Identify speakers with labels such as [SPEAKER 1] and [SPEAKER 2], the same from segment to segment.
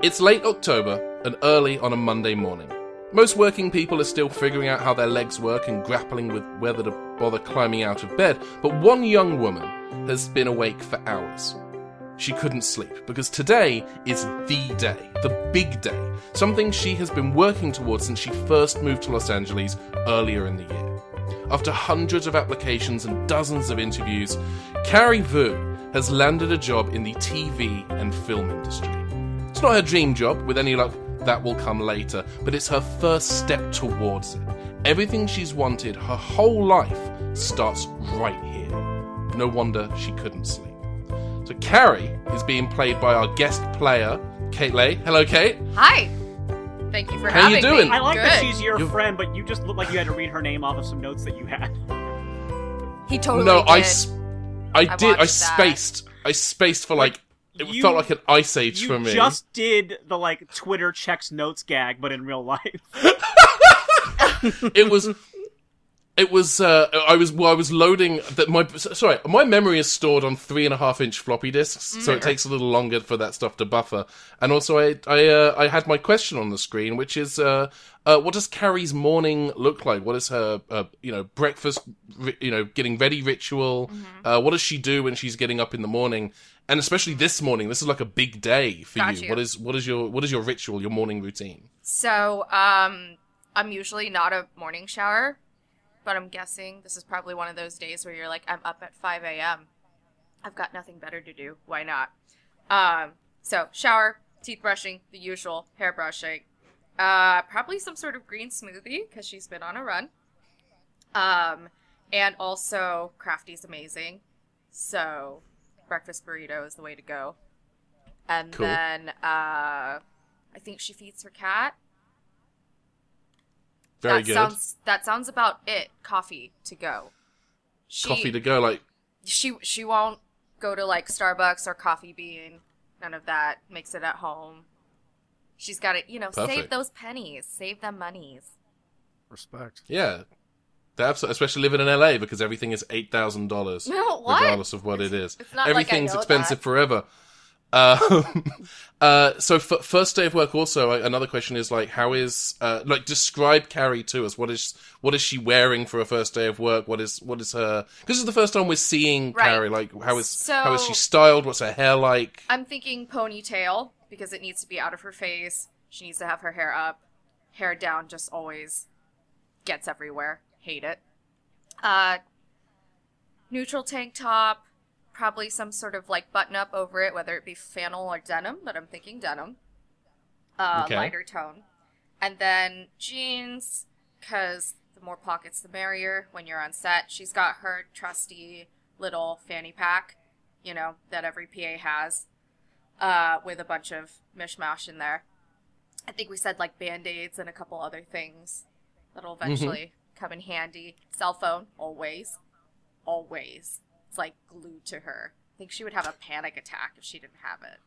[SPEAKER 1] It's late October and early on a Monday morning. Most working people are still figuring out how their legs work and grappling with whether to bother climbing out of bed, but one young woman has been awake for hours. She couldn't sleep because today is the day, the big day, something she has been working towards since she first moved to Los Angeles earlier in the year. After hundreds of applications and dozens of interviews, Carrie Vu has landed a job in the TV and film industry. It's not her dream job, with any luck, that will come later, but it's her first step towards it. Everything she's wanted her whole life starts right here. No wonder she couldn't sleep. So Carrie is being played by our guest player, Kate Le. Hello, Kate.
[SPEAKER 2] Hi. Thank you for
[SPEAKER 1] How you
[SPEAKER 2] having
[SPEAKER 1] doing?
[SPEAKER 2] me.
[SPEAKER 3] I like that she's your
[SPEAKER 1] You-
[SPEAKER 3] friend, but you just look like you had to read her name off of some notes that you had.
[SPEAKER 2] He totally
[SPEAKER 1] no,
[SPEAKER 2] did.
[SPEAKER 1] I did. I
[SPEAKER 2] watched that.
[SPEAKER 1] spaced. I spaced for like. It
[SPEAKER 3] you-
[SPEAKER 1] felt like an ice age for me.
[SPEAKER 3] just did the like Twitter checks notes gag, but in real life.
[SPEAKER 1] it was it was uh, i was well, i was loading that my sorry my memory is stored on three and a half inch floppy disks so it takes a little longer for that stuff to buffer and also i i uh, i had my question on the screen which is uh uh, what does Carrie's morning look like? What is her, uh, you know, breakfast, you know, getting ready ritual? Uh, what does she do when she's getting up in the morning? And especially this morning, this is like a big day for you.
[SPEAKER 2] you.
[SPEAKER 1] What is what is your what is your ritual, your morning routine?
[SPEAKER 2] So, um, I'm usually not a morning shower, but I'm guessing this is probably one of those days where you're like, I'm up at 5 a.m. I've got nothing better to do. Why not? Um, so shower, teeth brushing, the usual, hair brushing. Uh, probably some sort of green smoothie because she's been on a run. Um, and also Crafty's amazing, so breakfast burrito is the way to go. And
[SPEAKER 1] Cool.
[SPEAKER 2] then uh, I think she feeds her cat.
[SPEAKER 1] Very
[SPEAKER 2] that
[SPEAKER 1] good.
[SPEAKER 2] Sounds, that sounds about it. Coffee to go. She,
[SPEAKER 1] Coffee to go, like
[SPEAKER 2] She she won't go to like Starbucks or Coffee Bean. None of that. Makes it at home. She's got to, you know, save those pennies, save them monies.
[SPEAKER 4] Respect.
[SPEAKER 1] Yeah. They absolutely, especially living in LA because everything is eight thousand dollars,
[SPEAKER 2] No, what?
[SPEAKER 1] regardless of what it is.
[SPEAKER 2] it's not like I
[SPEAKER 1] Everything's
[SPEAKER 2] know
[SPEAKER 1] expensive
[SPEAKER 2] that.
[SPEAKER 1] forever. Um, uh, so f- first day of work. Also, uh, another question is like, how is uh, like describe Carrie to us? What is what is she wearing for a first day of work? What is what is her? Because this is the first time we're seeing
[SPEAKER 2] Right.
[SPEAKER 1] Carrie. Like, how is
[SPEAKER 2] So-
[SPEAKER 1] how is she styled? What's her hair like?
[SPEAKER 2] I'm thinking ponytail because it needs to be out of her face. She needs to have her hair up. Hair down just always gets everywhere. Hate it. Uh neutral tank top, probably some sort of like button up over it, whether it be flannel or denim, but I'm thinking denim. Uh
[SPEAKER 1] Okay.
[SPEAKER 2] lighter tone. And then jeans cuz the more pockets the merrier when you're on set. She's got her trusty little fanny pack, you know, that every PA has uh, with a bunch of mishmash in there. I think we said like band aids and a couple other things that'll eventually come in handy. Cell phone, always. Always. It's like glued to her. I think she would have a panic attack if she didn't have it.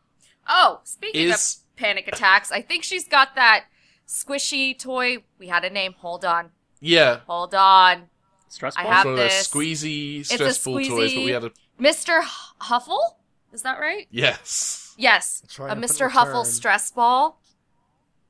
[SPEAKER 2] Oh, speaking
[SPEAKER 1] Is-
[SPEAKER 2] of panic attacks, I think she's got that squishy toy. We had a name. Hold on.
[SPEAKER 1] Yeah,
[SPEAKER 2] Hold on.
[SPEAKER 3] Stress
[SPEAKER 2] I
[SPEAKER 3] ball?
[SPEAKER 2] have
[SPEAKER 1] one of those
[SPEAKER 2] this.
[SPEAKER 1] squeezy,
[SPEAKER 2] a
[SPEAKER 1] stressful toys. But we had a
[SPEAKER 2] Mr. Huffle? Is that right?
[SPEAKER 1] yes.
[SPEAKER 2] Yes. A Mr.
[SPEAKER 4] return.
[SPEAKER 2] Huffle stress ball.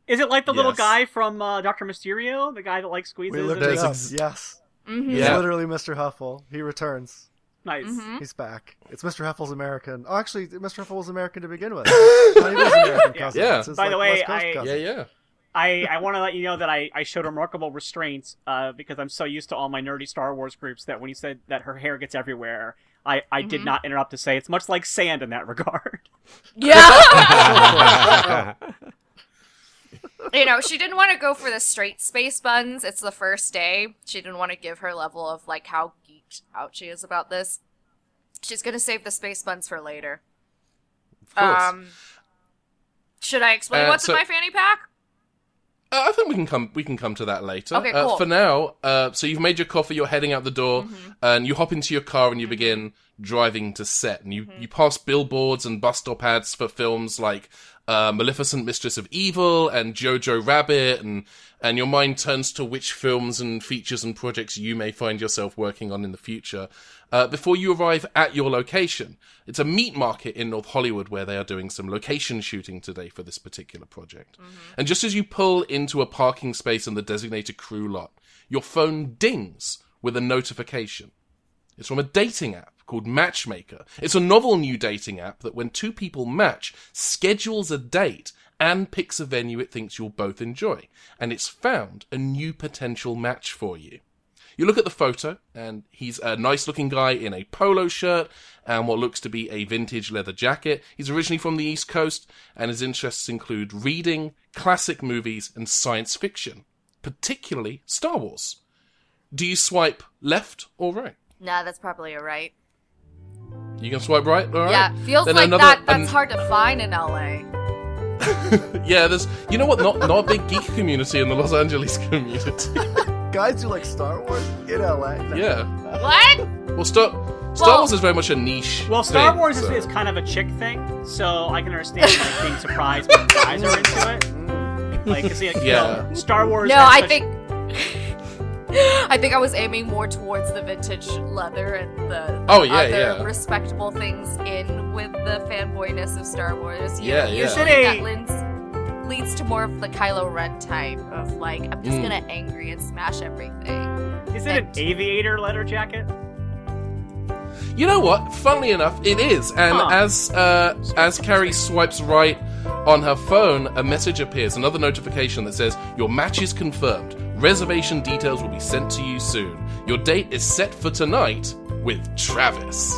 [SPEAKER 3] Is it like the little guy from uh, Doctor Mysterio, the guy that like squeezes?
[SPEAKER 4] We looked it up.
[SPEAKER 1] ex-
[SPEAKER 4] yes.
[SPEAKER 2] Mm-hmm.
[SPEAKER 4] He's literally Mr. Huffle. He returns.
[SPEAKER 3] Nice.
[SPEAKER 2] Mhm.
[SPEAKER 4] He's back. It's Mr. Huffle's American. Oh, actually, Mr. Huffle was American to begin with. Not even American
[SPEAKER 3] Yeah.
[SPEAKER 4] cousin.
[SPEAKER 1] Yeah.
[SPEAKER 4] It's his,
[SPEAKER 3] By the way, I-
[SPEAKER 4] cousin.
[SPEAKER 1] Yeah, yeah.
[SPEAKER 3] I, I want to let you know that I, I showed remarkable restraint uh, because I'm so used to all my nerdy Star Wars groups that when you said that her hair gets everywhere, I, I did
[SPEAKER 2] Mhm.
[SPEAKER 3] not interrupt to say it's much like sand in that regard.
[SPEAKER 2] Yeah. you know, she didn't want to go for the straight space buns. It's the first day. She didn't want to give her level of like how geeked out she is about this. She's gonna save the space buns for later.
[SPEAKER 1] Of course.
[SPEAKER 2] Um, should I explain
[SPEAKER 1] Uh,
[SPEAKER 2] what's
[SPEAKER 1] so-
[SPEAKER 2] in my fanny pack?
[SPEAKER 1] Uh, I think we can come. We can come to that later.
[SPEAKER 2] Okay,
[SPEAKER 1] Uh,
[SPEAKER 2] cool.
[SPEAKER 1] for now, uh, so you've made your coffee. You're heading out the door,
[SPEAKER 2] Mm-hmm.
[SPEAKER 1] and you hop into your car and you begin driving to set, and you you pass billboards and bus stop ads for films like uh, Maleficent, Mistress of Evil, and Jojo Rabbit, and and your mind turns to which films and features and projects you may find yourself working on in the future. Uh, before you arrive at your location, it's a meat market in North Hollywood where they are doing some location shooting today for this particular project. And just as you pull into a parking space in the designated crew lot, your phone dings with a notification. It's from a dating app called Matchmaker. It's a novel new dating app that when two people match, schedules a date and picks a venue it thinks you'll both enjoy. And it's found a new potential match for you. You look at the photo, and he's a nice looking guy in a polo shirt and what looks to be a vintage leather jacket. He's originally from the East Coast, and his interests include reading, classic movies, and science fiction, particularly Star Wars. Do you swipe left or right?
[SPEAKER 2] Nah, that's probably a right.
[SPEAKER 1] You can swipe right, all right?
[SPEAKER 2] Yeah, feels
[SPEAKER 1] Then
[SPEAKER 2] like
[SPEAKER 1] another-
[SPEAKER 2] that. That's
[SPEAKER 1] an-
[SPEAKER 2] hard to find in LA.
[SPEAKER 1] Yeah, there's. You know what? Not not a big geek community in the Los Angeles community.
[SPEAKER 4] Guys who like Star Wars in LA.
[SPEAKER 1] yeah.
[SPEAKER 2] What?
[SPEAKER 1] Well, Star Star
[SPEAKER 2] Well-
[SPEAKER 1] Wars is very much a niche.
[SPEAKER 3] Well, Star
[SPEAKER 1] thing,
[SPEAKER 3] Wars is,
[SPEAKER 1] so-
[SPEAKER 3] is kind of a chick thing, so I can understand like being surprised when guys are into it. Like, 'cause, you know,
[SPEAKER 1] Yeah.
[SPEAKER 3] Star Wars.
[SPEAKER 2] No, I
[SPEAKER 3] such-
[SPEAKER 2] think. I think I was aiming more towards the vintage leather and the
[SPEAKER 1] Oh, yeah,
[SPEAKER 2] other
[SPEAKER 1] yeah.
[SPEAKER 2] respectable things in with the fanboyness of Star Wars. You-
[SPEAKER 1] Yeah, yeah.
[SPEAKER 2] Usually
[SPEAKER 3] Should
[SPEAKER 2] that
[SPEAKER 3] a-
[SPEAKER 2] leans, leads to more of the Kylo Ren type of like I'm just
[SPEAKER 1] Mm.
[SPEAKER 2] gonna angry and smash everything.
[SPEAKER 3] is it an aviator leather jacket?
[SPEAKER 1] You know what? Funnily enough, it is. And
[SPEAKER 3] Huh.
[SPEAKER 1] as uh, as Carrie swipes right on her phone, a message appears, another notification that says your match is confirmed. Reservation details will be sent to you soon. Your date is set for tonight with Travis.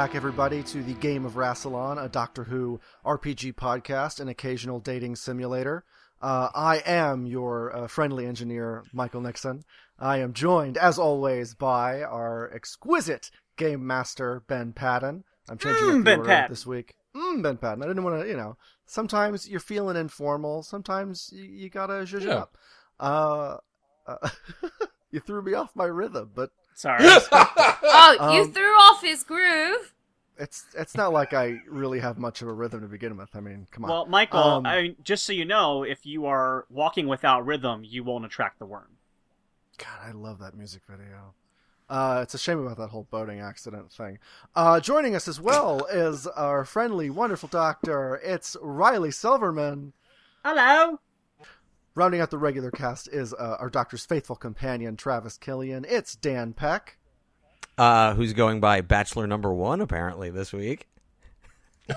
[SPEAKER 4] Back, everybody, to the Game of Rassilon, a Doctor Who RPG podcast and occasional dating simulator. Uh, I am your uh, friendly engineer, Michael Nixon. I am joined, as always, by our exquisite game master, Ben Patton. I'm changing
[SPEAKER 3] Mm,
[SPEAKER 4] up the order
[SPEAKER 3] Patton.
[SPEAKER 4] this week. Mm, Ben Patton. I didn't want to, you know, sometimes you're feeling informal, sometimes you, you gotta zhuzh
[SPEAKER 1] Yeah.
[SPEAKER 4] up. Uh, uh, you threw me off my rhythm, but
[SPEAKER 3] Sorry.
[SPEAKER 2] Oh, you
[SPEAKER 4] Um,
[SPEAKER 2] threw off his groove.
[SPEAKER 4] it's it's not like I really have much of a rhythm to begin with. I mean, come on.
[SPEAKER 3] well, Michael,
[SPEAKER 4] Um,
[SPEAKER 3] I mean, just so you know, if you are walking without rhythm, you won't attract the worm.
[SPEAKER 4] God, I love that music video. Uh, it's a shame about that whole boating accident thing. Uh, joining us as well is our friendly, wonderful doctor. It's Riley Silverman.
[SPEAKER 3] Hello.
[SPEAKER 4] Rounding out the regular cast is uh, our doctor's faithful companion, Travis Killian. It's Dan Peck.
[SPEAKER 5] uh, who's going by Bachelor Number One apparently this week.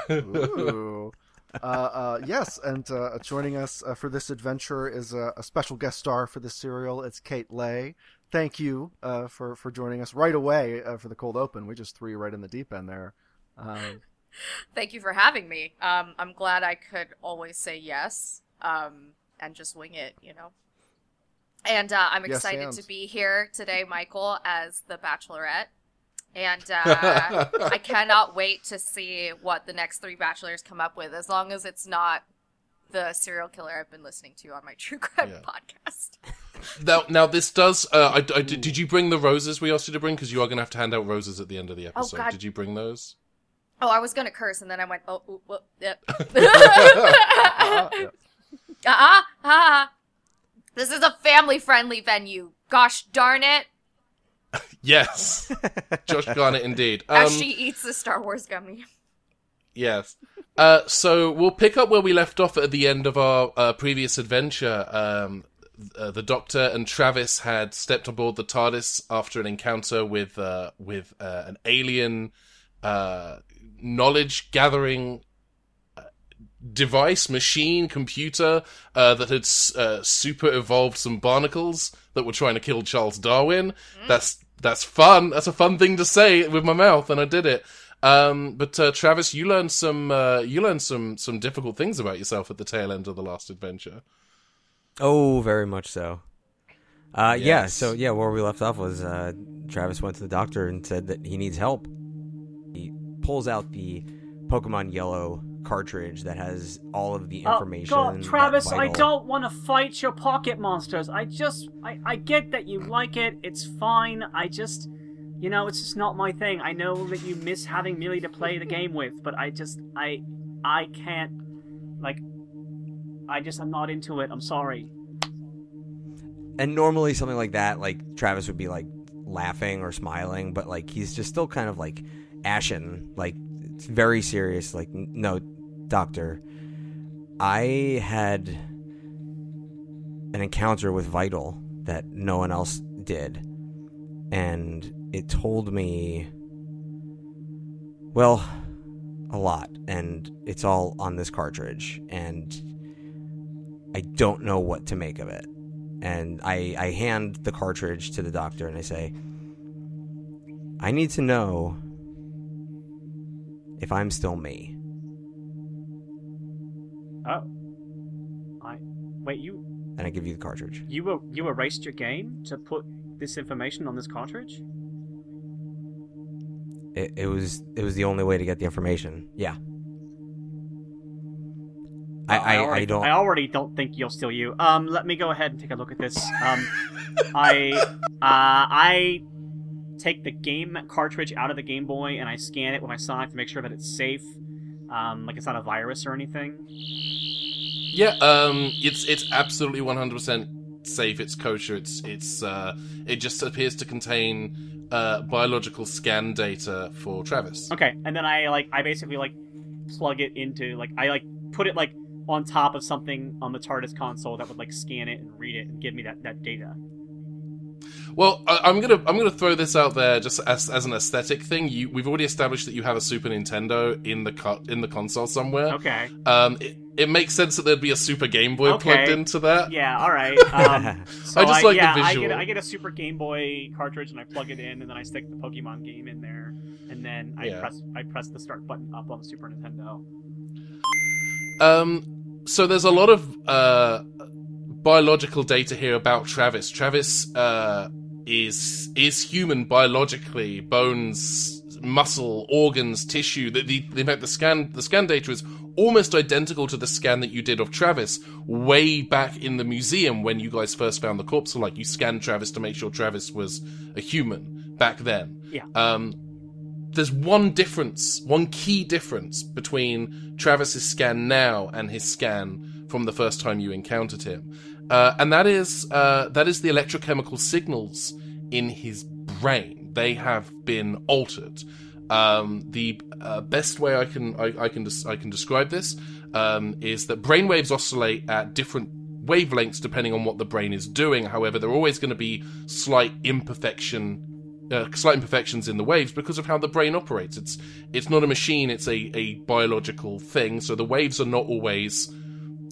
[SPEAKER 4] Ooh. uh, uh, yes, and uh, joining us uh, for this adventure is a, a special guest star for this serial. It's Kate Le. Thank you uh, for for joining us right away uh, for the cold open. We just threw you right in the deep end there. Um,
[SPEAKER 2] Thank you for having me. Um, I'm glad I could always say yes um, and just wing it, you know. And uh, I'm excited
[SPEAKER 4] and.
[SPEAKER 2] to be here today, Michael, as the Bachelorette. And uh, I cannot wait to see what the next three Bachelors come up with, as long as it's not the serial killer I've been listening to on my true crime
[SPEAKER 1] Yeah.
[SPEAKER 2] podcast.
[SPEAKER 1] now, now this does. Uh, I, I- did, did you bring the roses we asked you to bring? Because you are going to have to hand out roses at the end of the episode.
[SPEAKER 2] God.
[SPEAKER 1] Did you bring those?
[SPEAKER 2] Oh, I was gonna curse, and then I went, oh, ooh, whoop, yep.
[SPEAKER 4] uh,
[SPEAKER 2] uh-uh,
[SPEAKER 4] yeah.
[SPEAKER 2] uh-uh. This is a family-friendly venue. Gosh darn it!
[SPEAKER 1] Yes, Josh Garnett, indeed. Um,
[SPEAKER 2] As she eats the Star Wars gummy.
[SPEAKER 1] Yes. Uh, so we'll pick up where we left off at the end of our uh, previous adventure. Um, uh, the Doctor and Travis had stepped aboard the TARDIS after an encounter with uh, with uh, an alien uh, knowledge gathering device, machine, computer uh, that had uh, super evolved some barnacles that were trying to kill Charles Darwin. That's that's fun. That's a fun thing to say with my mouth, and I did it. Um, but uh, Travis, you learned some uh, you learned some some difficult things about yourself at the tail end of the last adventure.
[SPEAKER 5] Oh, very much so. Uh, Yeah, so yeah, where we left off was uh, Travis went to the doctor and said that he needs help. He pulls out the Pokemon Yellow cartridge that has all of the information.
[SPEAKER 3] Oh, God, Travis, I don't want to fight your pocket monsters. I just, I, I get that you like it. It's fine. I just, you know, it's just not my thing. I know that you miss having Millie to play the game with, but I just, I, I can't, like, I just, I'm not into it. I'm sorry.
[SPEAKER 5] And normally something like that, like Travis would be like laughing or smiling, but like he's just still kind of like ashen, like it's very serious. Like, no, doctor, I had an encounter with Vital that no one else did, and it told me, well, a lot, and it's all on this cartridge, and I don't know what to make of it. And I, I hand the cartridge to the doctor and I say, I need to know if I'm still me.
[SPEAKER 3] Oh, I, wait, you,
[SPEAKER 5] And I give you the cartridge.
[SPEAKER 3] you, you erased your game to put this information on this cartridge?
[SPEAKER 5] It, it was it was the only way to get the information. Yeah. I, I, I,
[SPEAKER 3] already,
[SPEAKER 5] don't.
[SPEAKER 3] I already don't think you'll steal you. Um, let me go ahead and take a look at this. Um, I, uh, I take the game cartridge out of the Game Boy and I scan it with my Sonic to make sure that it's safe. Um, like it's not a virus or anything.
[SPEAKER 1] Yeah, um, it's it's absolutely one hundred percent safe. It's kosher. It's it's uh, it just appears to contain uh, biological scan data for Travis.
[SPEAKER 3] Okay, and then I like I basically like plug it into like I like put it like on top of something on the TARDIS console that would like scan it and read it and give me that that data.
[SPEAKER 1] Well, I, I'm gonna I'm gonna throw this out there just as as an aesthetic thing. You we've already established that you have a Super Nintendo in the co- in the console somewhere.
[SPEAKER 3] Okay.
[SPEAKER 1] Um, it, it makes sense that there'd be a Super Game Boy
[SPEAKER 3] Okay.
[SPEAKER 1] plugged into that.
[SPEAKER 3] Yeah, all right. Um, so
[SPEAKER 1] I just like the
[SPEAKER 3] yeah, I
[SPEAKER 1] visual.
[SPEAKER 3] get, I get a Super Game Boy cartridge and I plug it in, and then I stick the Pokemon game in there, and then I
[SPEAKER 1] Yeah.
[SPEAKER 3] press I press the start button up on the Super Nintendo.
[SPEAKER 1] Um, so there's a lot of uh, biological data here about Travis. Travis uh, is is human biologically, bones, muscle, organs, tissue. The, the, in fact, the scan the scan data is almost identical to the scan that you did of Travis way back in the museum when you guys first found the corpse. So, like, you scanned Travis to make sure Travis was a human back then.
[SPEAKER 3] Yeah.
[SPEAKER 1] Um, there's one difference, one key difference between Travis's scan now and his scan from the first time you encountered him, uh, and that is uh, that is the electrochemical signals in his brain. They have been altered. Um, the uh, best way I can I, I can des- I can describe this um, is that brainwaves oscillate at different wavelengths depending on what the brain is doing. However, there are always going to be slight imperfection uh, slight imperfections in the waves because of how the brain operates. It's it's not a machine; it's a, a biological thing. So the waves are not always,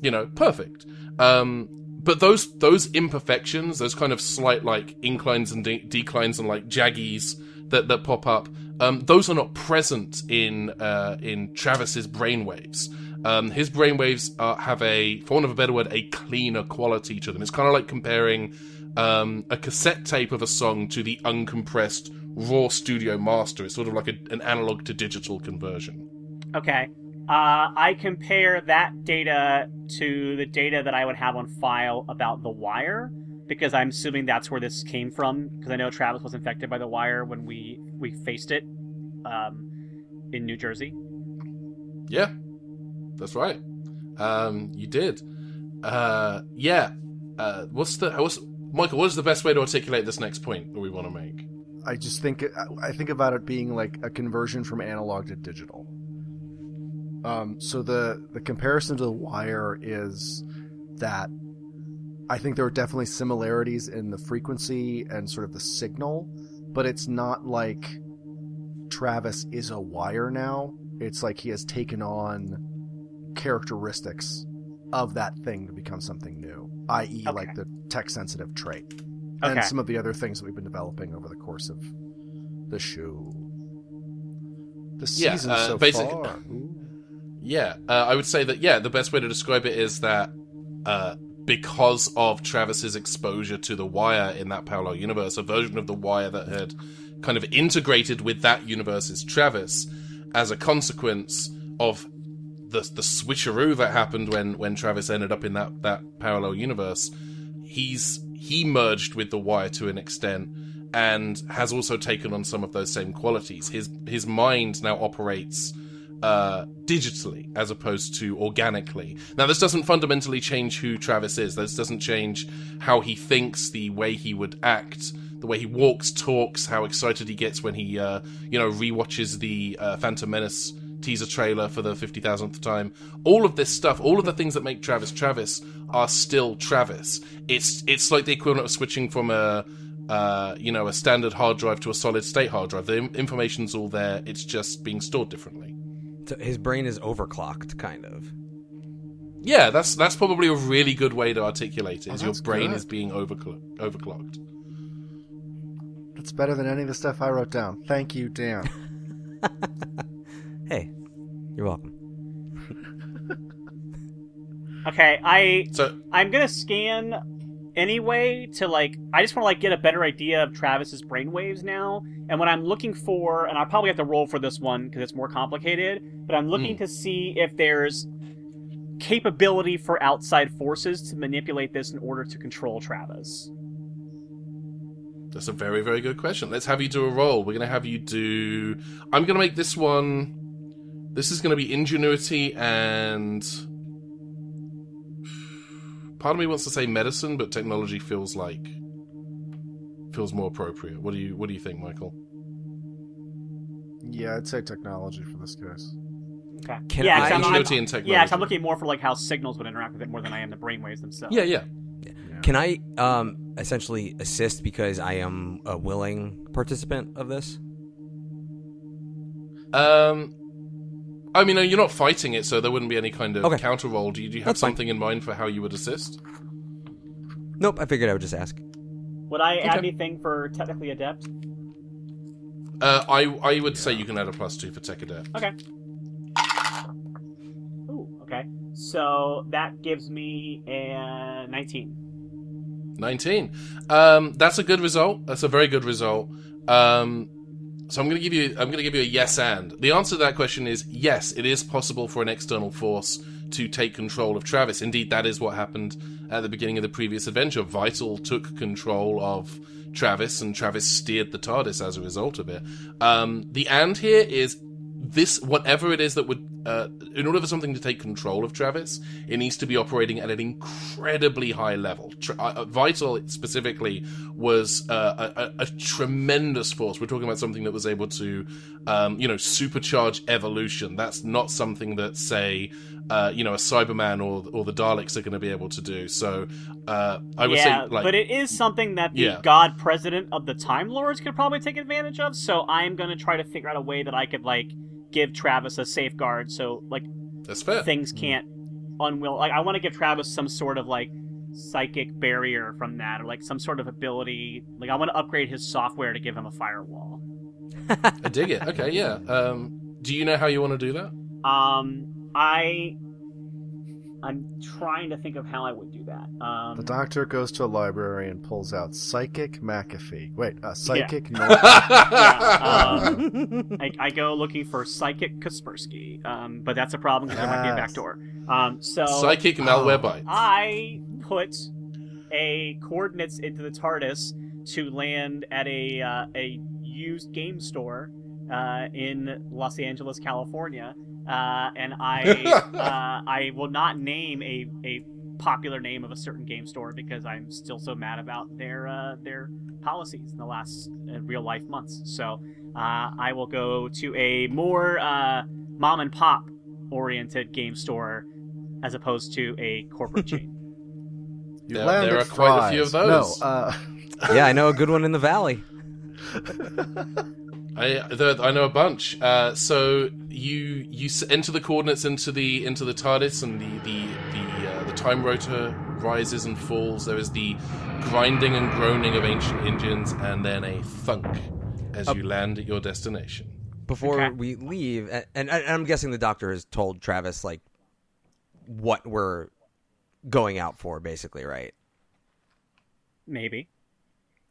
[SPEAKER 1] you know, perfect. Um, but those those imperfections, those kind of slight like inclines and de- declines and like jaggies that that pop up, um, those are not present in uh, in Travis's brainwaves. Um, his brainwaves uh, have a, for want of a better word, a cleaner quality to them. It's kind of like comparing um, a cassette tape of a song to the uncompressed raw studio master. It's sort of like a, an analog to digital conversion.
[SPEAKER 3] Okay. Uh, I compare that data to the data that I would have on file about the wire because I'm assuming that's where this came from. Because I know Travis was infected by the wire when we we faced it um, in New Jersey.
[SPEAKER 1] Yeah, that's right. Um, you did. Uh, yeah. Uh, what's the what's Michael? What is the best way to articulate this next point that we want to make?
[SPEAKER 4] I just think I think about it being like a conversion from analog to digital. Um, so the the comparison to the wire is that I think there are definitely similarities in the frequency and sort of the signal, but it's not like Travis is a wire now. It's like he has taken on characteristics of that thing to become something new, i.e.,
[SPEAKER 3] Okay.
[SPEAKER 4] like the tech sensitive trait, and some of the other things that we've been developing over the course of the show. The
[SPEAKER 1] Yeah,
[SPEAKER 4] season
[SPEAKER 1] uh,
[SPEAKER 4] so
[SPEAKER 1] basic-
[SPEAKER 4] far. Ooh.
[SPEAKER 1] Yeah, uh, I would say that, yeah, the best way to describe it is that uh, because of Travis's exposure to the Wire in that parallel universe, a version of the Wire that had kind of integrated with that universe is Travis, as a consequence of the the switcheroo that happened when when Travis ended up in that that parallel universe, he's he merged with the Wire to an extent and has also taken on some of those same qualities. His his mind now operates uh, digitally as opposed to organically. Now, this doesn't fundamentally change who Travis is. This doesn't change how he thinks, the way he would act, the way he walks, talks, how excited he gets when he, uh, you know, rewatches the uh, Phantom Menace teaser trailer for the 50,000th time. All of this stuff, all of the things that make Travis Travis are still Travis. It's it's like the equivalent of switching from a uh, you know, a standard hard drive to a solid state hard drive. The information's all there. It's just being stored differently.
[SPEAKER 5] So his brain is overclocked, kind of.
[SPEAKER 1] Yeah, that's that's probably a really good way to articulate it.
[SPEAKER 4] Oh,
[SPEAKER 1] Is your brain
[SPEAKER 4] good.
[SPEAKER 1] is being overclo- overclocked.
[SPEAKER 4] That's better than any of the stuff I wrote down. Thank you, Dan.
[SPEAKER 5] Hey, you're welcome.
[SPEAKER 3] Okay, I
[SPEAKER 1] So
[SPEAKER 3] I'm gonna scan anyway to like I just want to like get a better idea of Travis's brainwaves now. And what I'm looking for, and I probably have to roll for this one because it's more complicated, but I'm looking hmm. to see if there's capability for outside forces to manipulate this in order to control Travis.
[SPEAKER 1] that's a very very good question. Let's have you do a roll. We're gonna have you do. I'm gonna make this one. This is gonna be ingenuity and. Part of me wants to say medicine, but technology feels like feels more appropriate. What do you What do you think, Michael?
[SPEAKER 4] yeah, I'd say technology for this case.
[SPEAKER 3] Okay.
[SPEAKER 5] Can
[SPEAKER 3] yeah,
[SPEAKER 5] I-
[SPEAKER 3] 'cause I'm, I'm,
[SPEAKER 1] Ingenuity and technology.
[SPEAKER 3] yeah, 'cause I'm looking more for like how signals would interact with it more than I am the brainwaves themselves.
[SPEAKER 1] Yeah, yeah.
[SPEAKER 5] Can I um, essentially assist because I am a willing participant of this?
[SPEAKER 1] Um, I mean, you're not fighting it, so there wouldn't be any kind of
[SPEAKER 5] Okay.
[SPEAKER 1] counter roll. Do you, do you have
[SPEAKER 5] That's fine.
[SPEAKER 1] something in mind for how you would assist?
[SPEAKER 5] Nope, I figured I would just ask.
[SPEAKER 3] Would I add anything for technically adept?
[SPEAKER 1] Uh, I I would say you can add a plus two for Tech Adept.
[SPEAKER 3] Okay. Ooh, okay. So that gives me a 19.
[SPEAKER 1] 19. Um, that's a good result. That's a very good result. Um, so I'm going to give you I'm going to give you a yes and. The answer to that question is yes, it is possible for an external force to take control of Travis. Indeed, that is what happened at the beginning of the previous adventure. Vital took control of Travis and Travis steered the TARDIS as a result of it. Um, the and here is this whatever it is that would uh, in order for something to take control of Travis, it needs to be operating at an incredibly high level. Tra- uh, uh, Vital specifically was uh, a, a, tremendous force. We're talking about something that was able to, um, you know, supercharge evolution. That's not something that, say, uh, you know, a Cyberman or or the Daleks are going to be able to do. So, uh, I would
[SPEAKER 3] yeah,
[SPEAKER 1] say, like,
[SPEAKER 3] but it is something that the
[SPEAKER 1] Yeah.
[SPEAKER 3] God President of the Time Lords could probably take advantage of. So I'm gonna try to figure out a way that I could like give Travis a safeguard, so like things can't unwill. Like I want to give Travis some sort of like psychic barrier from that, or like some sort of ability. Like I want to upgrade his software to give him a firewall.
[SPEAKER 1] I dig it. Okay, yeah. Um, do you know how you want to do that?
[SPEAKER 3] Um, I. I'm trying to think of how I would do that. Um,
[SPEAKER 4] The doctor goes to a library and pulls out Psychic McAfee. Wait, uh, Psychic Norton.
[SPEAKER 3] yeah, um, I, I go looking for Psychic Kaspersky, um, but that's a problem because there might be a
[SPEAKER 4] Yes.
[SPEAKER 3] backdoor. Um, so
[SPEAKER 1] Psychic Malwarebytes.
[SPEAKER 3] I put a coordinates into the TARDIS to land at a uh, a used game store uh, in Los Angeles, California, uh, and I uh, I will not name a a popular name of a certain game store because I'm still so mad about their uh, their policies in the last uh, real life months. So uh, I will go to a more uh, mom and pop oriented game store as opposed to a corporate chain.
[SPEAKER 4] You
[SPEAKER 1] There-
[SPEAKER 4] landed
[SPEAKER 1] there are quite a few of those.
[SPEAKER 4] No, uh,
[SPEAKER 5] yeah, I know a good one in the valley.
[SPEAKER 1] I I there, I know a bunch. Uh, so you you enter the coordinates into the into the TARDIS, and the the the uh, the time rotor rises and falls. There is the grinding and groaning of ancient engines, and then a thunk as you land at your destination.
[SPEAKER 5] Before
[SPEAKER 3] Okay.
[SPEAKER 5] we leave, and, and, and I'm guessing the doctor has told Travis like what we're going out for, basically, right?
[SPEAKER 3] Maybe.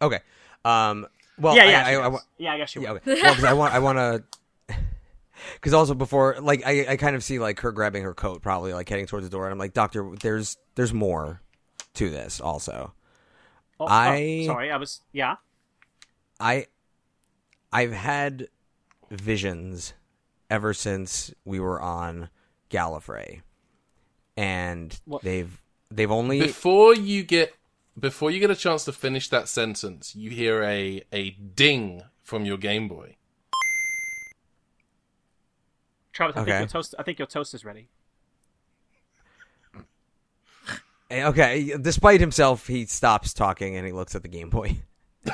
[SPEAKER 5] Okay. Um. Well,
[SPEAKER 3] yeah, yeah,
[SPEAKER 5] I-
[SPEAKER 3] she
[SPEAKER 5] I
[SPEAKER 3] does. yeah. I guess you.
[SPEAKER 5] Yeah, okay. Well, because I want, I want to, because also before, like, I, I kind of see like her grabbing her coat, probably like heading towards the door, and I'm like, Doctor, there's, there's more to this. Also,
[SPEAKER 3] Oh, oh, sorry, I was. Yeah.
[SPEAKER 5] I, I've had visions ever since we were on Gallifrey, and
[SPEAKER 3] What-
[SPEAKER 5] they've, they've only,
[SPEAKER 1] Before you get before you get a chance to finish that sentence, you hear a a ding from your Game Boy.
[SPEAKER 3] Travis, I
[SPEAKER 5] Okay.
[SPEAKER 3] think your toast. I think your toast is ready.
[SPEAKER 5] eh, okay. Despite himself, he stops talking and he looks at the Game Boy.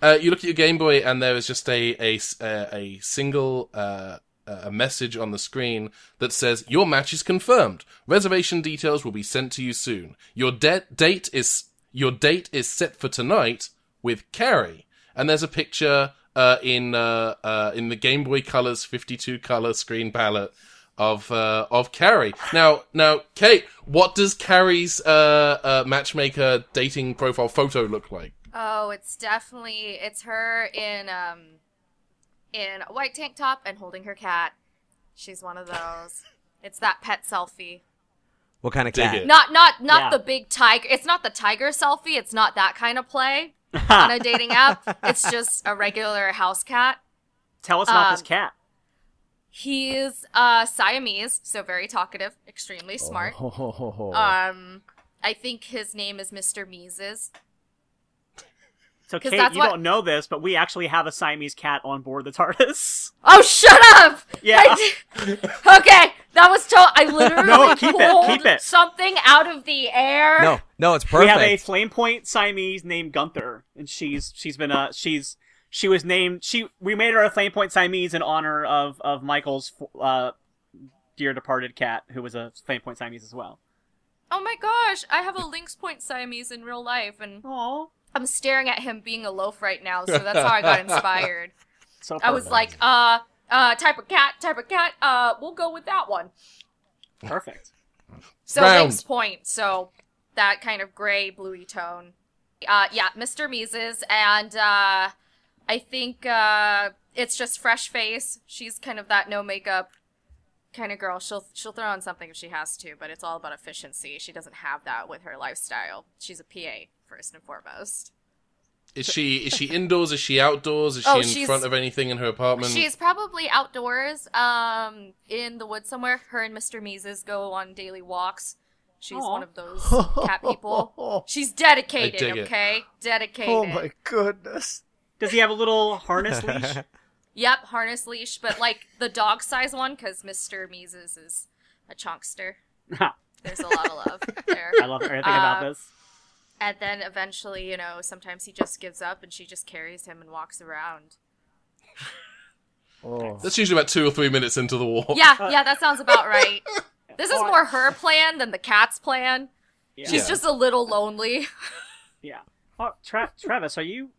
[SPEAKER 1] Uh, you look at your Game Boy, and there is just a a, a single uh, a message on the screen that says your match is confirmed. Reservation details will be sent to you soon. Your de- date is your date is set for tonight with Carrie, and there's a picture uh, in uh, uh, in the Game Boy Color's 52 color screen palette of uh, of Carrie. Now, now, Kate, what does Carrie's uh, uh, matchmaker dating profile photo look like?
[SPEAKER 2] Oh, it's definitely it's her in um in a white tank top and holding her cat. She's one of those. It's that pet selfie.
[SPEAKER 5] What kind of
[SPEAKER 1] Dig
[SPEAKER 5] cat?
[SPEAKER 1] it.
[SPEAKER 2] Not not not
[SPEAKER 3] Yeah.
[SPEAKER 2] the big tiger. It's not the tiger selfie. It's not that kind of play on a dating app. It's just a regular house cat.
[SPEAKER 3] Tell us about this
[SPEAKER 2] Um,
[SPEAKER 3] cat.
[SPEAKER 2] He's uh Siamese, so very talkative, extremely smart.
[SPEAKER 4] Oh.
[SPEAKER 2] Um I think his name is Mr. Mises.
[SPEAKER 3] So
[SPEAKER 2] 'cause
[SPEAKER 3] Kate,
[SPEAKER 2] that's
[SPEAKER 3] you
[SPEAKER 2] what-
[SPEAKER 3] don't know this, but we actually have a Siamese cat on board the TARDIS.
[SPEAKER 2] Oh, shut up!
[SPEAKER 3] Yeah.
[SPEAKER 2] I okay, that was told. I literally
[SPEAKER 3] No, keep it,
[SPEAKER 2] pulled
[SPEAKER 3] keep it.
[SPEAKER 2] something out of the air.
[SPEAKER 5] No, no, it's perfect.
[SPEAKER 3] We have a flame point Siamese named Gunther, and she's she's been uh she's she was named she we made her a flame point Siamese in honor of of Michael's uh dear departed cat who was a flame point Siamese as well.
[SPEAKER 2] Oh my gosh, I have a Lynx Point Siamese in real life, and
[SPEAKER 3] Oh,
[SPEAKER 2] I'm staring at him being a loaf right now, so that's how I got inspired.
[SPEAKER 3] so
[SPEAKER 2] I was like, uh, uh, type of cat, type of cat, uh, we'll go with that one.
[SPEAKER 3] perfect.
[SPEAKER 2] So
[SPEAKER 1] Round.
[SPEAKER 2] Lynx Point, so that kind of gray, bluey tone. Uh, yeah, Mr. Mises, and uh, I think uh, it's just fresh face. She's kind of that no makeup kind of girl. She'll she'll throw on something if she has to, but it's all about efficiency. She doesn't have that with her lifestyle. She's a PA first and foremost.
[SPEAKER 1] Is she is she indoors? Is she outdoors? Is she
[SPEAKER 2] Oh,
[SPEAKER 1] in front of anything in her apartment?
[SPEAKER 2] She's probably outdoors, um, in the woods somewhere. Her and Mr. Mises go on daily walks. She's
[SPEAKER 3] Aw.
[SPEAKER 2] one of those cat people. She's dedicated,
[SPEAKER 1] I dig it.
[SPEAKER 2] okay? Dedicated.
[SPEAKER 4] Oh my goodness.
[SPEAKER 3] Does he have a little harness leash?
[SPEAKER 2] Yep, harness leash, but like the dog size one, because Mr. Mises is a chunkster. There's a lot of love there.
[SPEAKER 3] I love everything about
[SPEAKER 2] Uh,
[SPEAKER 3] this.
[SPEAKER 2] And then eventually, you know, sometimes he just gives up and she just carries him and walks around.
[SPEAKER 4] Oh.
[SPEAKER 1] That's usually about two or three minutes into the walk.
[SPEAKER 2] Yeah, yeah, that sounds about right. This is more her plan than the cat's plan.
[SPEAKER 3] Yeah.
[SPEAKER 2] She's just a little lonely.
[SPEAKER 3] yeah. Oh, Tra- Travis, are you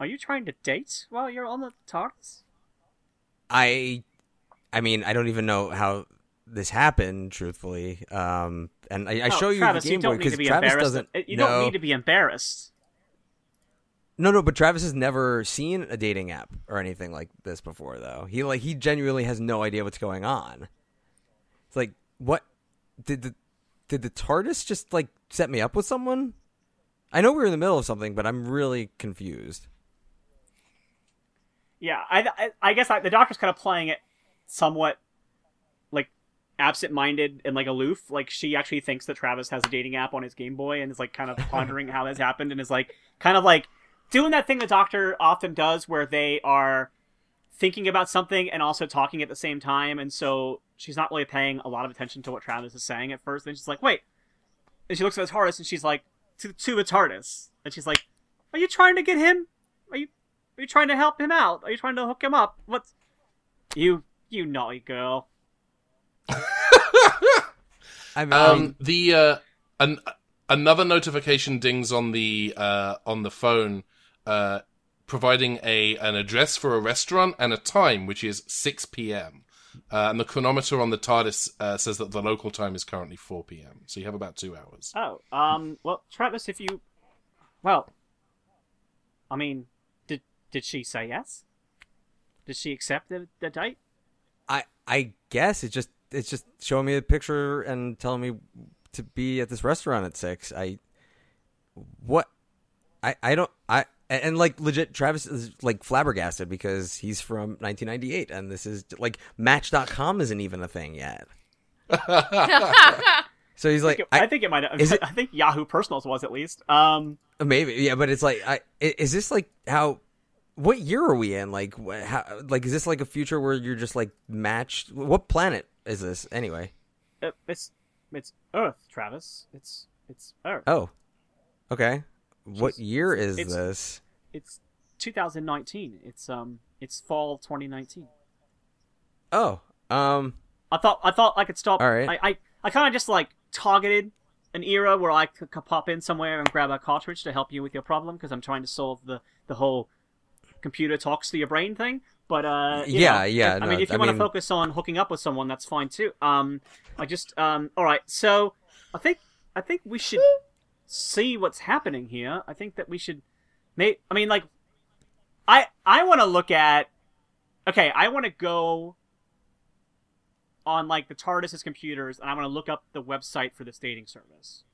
[SPEAKER 3] are you trying to date while you're on the TARDIS?
[SPEAKER 5] I, I mean, I don't even know how this happened, truthfully. Um, and I, I
[SPEAKER 3] Oh,
[SPEAKER 5] show you
[SPEAKER 3] Travis,
[SPEAKER 5] the Game
[SPEAKER 3] you
[SPEAKER 5] Boy because
[SPEAKER 3] be
[SPEAKER 5] Travis doesn't.
[SPEAKER 3] You don't need to be embarrassed.
[SPEAKER 5] No, no, but Travis has never seen a dating app or anything like this before, though. He like he genuinely has no idea what's going on. It's like, what did the did the TARDIS just like set me up with someone? I know we are in the middle of something, but I'm really confused.
[SPEAKER 3] Yeah, I, I, I guess I, the doctor's kind of playing it somewhat like absent-minded and like aloof. Like she actually thinks that Travis has a dating app on his Game Boy and is like kind of pondering how this happened and is like kind of like doing that thing the doctor often does where they are thinking about something and also talking at the same time. And so she's not really paying a lot of attention to what Travis is saying at first. And she's like, wait. And she looks at the TARDIS and she's like, to, to the TARDIS. And she's like, are you trying to get him? Are you Are you trying to help him out? Are you trying to hook him up? What's you you naughty girl?
[SPEAKER 5] I mean,
[SPEAKER 1] Um, the uh, an, another notification dings on the uh, on the phone, uh, providing a an address for a restaurant and a time, which is six p.m. Uh, and the chronometer on the TARDIS uh, says that the local time is currently four p.m. So you have about two hours.
[SPEAKER 3] Oh, um, well, Travis, if you, well, I mean, did did she say yes? Did she accept the, the date?
[SPEAKER 5] I I guess it just it's just showing me a picture and telling me to be at this restaurant at six. I what I I don't I and, and, like legit Travis is like flabbergasted because he's from 1998 and this is like Match.com isn't even a thing yet. So he's like,
[SPEAKER 3] I, think it might.
[SPEAKER 5] is it-
[SPEAKER 3] I think Yahoo Personals was at least. Um,
[SPEAKER 5] Maybe, yeah, but it's like, I i- is this like how? What year are we in? Like, how? Like, is this like a future where you're just like matched? What planet is this anyway?
[SPEAKER 3] it- it's it's Earth, Travis. It's it's Earth.
[SPEAKER 5] Oh, okay. What year is
[SPEAKER 3] it's-
[SPEAKER 5] this?
[SPEAKER 3] It's 2019. It's um it's fall 2019.
[SPEAKER 5] Oh, um,
[SPEAKER 3] I thought I thought I could stop.
[SPEAKER 5] All right.
[SPEAKER 3] I I, I kind of just like targeted an era where I could, could pop in somewhere and grab a cartridge to help you with your problem because I'm trying to solve the the whole computer talks to your brain thing. But uh,
[SPEAKER 5] Yeah,
[SPEAKER 3] know,
[SPEAKER 5] yeah,
[SPEAKER 3] I
[SPEAKER 5] no,
[SPEAKER 3] mean, if you
[SPEAKER 5] I
[SPEAKER 3] want to focus on hooking up with someone, that's fine too. Um, I just um, all right. So I think I think we should see what's happening here. I think that we should. May I mean, like, I I want to look at. Okay, I want to go on like the TARDIS's computers, and I'm gonna look up the website for this dating service.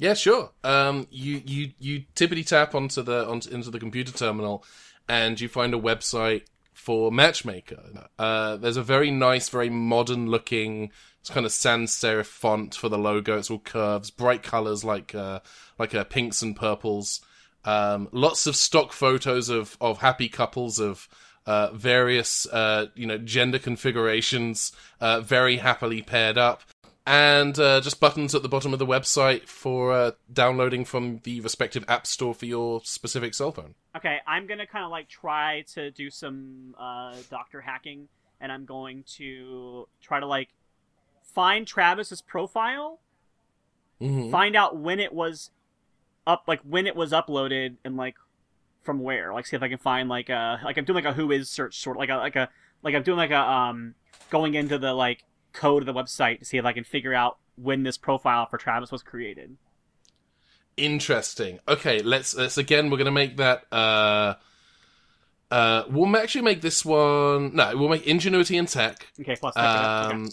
[SPEAKER 1] Yeah, sure. Um, you you you tippity tap onto the onto into the computer terminal, and you find a website for Matchmaker. Uh, there's a very nice, very modern looking, it's kind of sans serif font for the logo. It's all curves, bright colors like uh, like uh, pinks and purples. Um, lots of stock photos of of happy couples of uh, various uh, you know gender configurations, uh, very happily paired up and uh, just buttons at the bottom of the website for uh, downloading from the respective app store for your specific cell phone.
[SPEAKER 3] Okay, I'm gonna kind of like try to do some uh, doctor hacking, and I'm going to try to like find Travis's profile,
[SPEAKER 1] Mm-hmm.
[SPEAKER 3] find out when it was up, like when it was uploaded, and like from where. Like, see if I can find like a like I'm doing like a WHOIS search sort of like a like a like I'm doing like a um going into the like code of the website to see if I can figure out when this profile for Travis was created.
[SPEAKER 1] Interesting. Okay, let's let's again. We're gonna make that. Uh, uh, we'll actually make this one. No, we'll make ingenuity and tech.
[SPEAKER 3] Okay, plus tech adept, okay.
[SPEAKER 1] Um,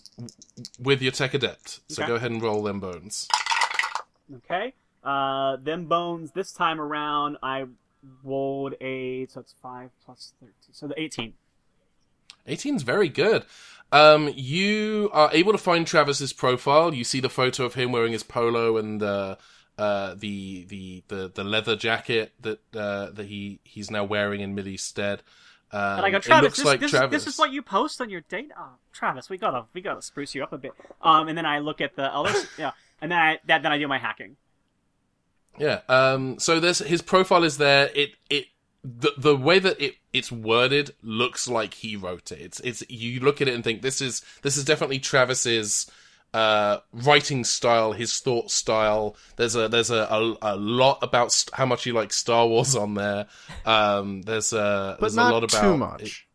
[SPEAKER 1] with your tech adept. So
[SPEAKER 3] Okay.
[SPEAKER 1] go ahead and roll them bones.
[SPEAKER 3] Okay. Uh, them bones this time around, I rolled a so it's five plus thirteen, so the eighteen.
[SPEAKER 1] 18's very good. Um, you are able to find Travis's profile. You see the photo of him wearing his polo and uh, uh, the, the the the leather jacket that uh, that he he's now wearing in Millie's stead. Um,
[SPEAKER 3] And I go,
[SPEAKER 1] it
[SPEAKER 3] Travis,
[SPEAKER 1] looks
[SPEAKER 3] this,
[SPEAKER 1] like
[SPEAKER 3] this,
[SPEAKER 1] Travis.
[SPEAKER 3] this is what you post on your date. Oh, Travis, we gotta we gotta spruce you up a bit. Um, and then I look at the others, yeah, and then I that then I do my hacking.
[SPEAKER 1] Yeah. Um. So there's his profile is there. It it the the way that it it's worded looks like he wrote it. It's it's you look at it and think this is this is definitely Travis's uh writing style, his thought style. There's a there's a a, a lot about st- how much he likes Star Wars on there. Um. There's a
[SPEAKER 4] but
[SPEAKER 1] there's
[SPEAKER 4] not
[SPEAKER 1] a lot about
[SPEAKER 4] too much.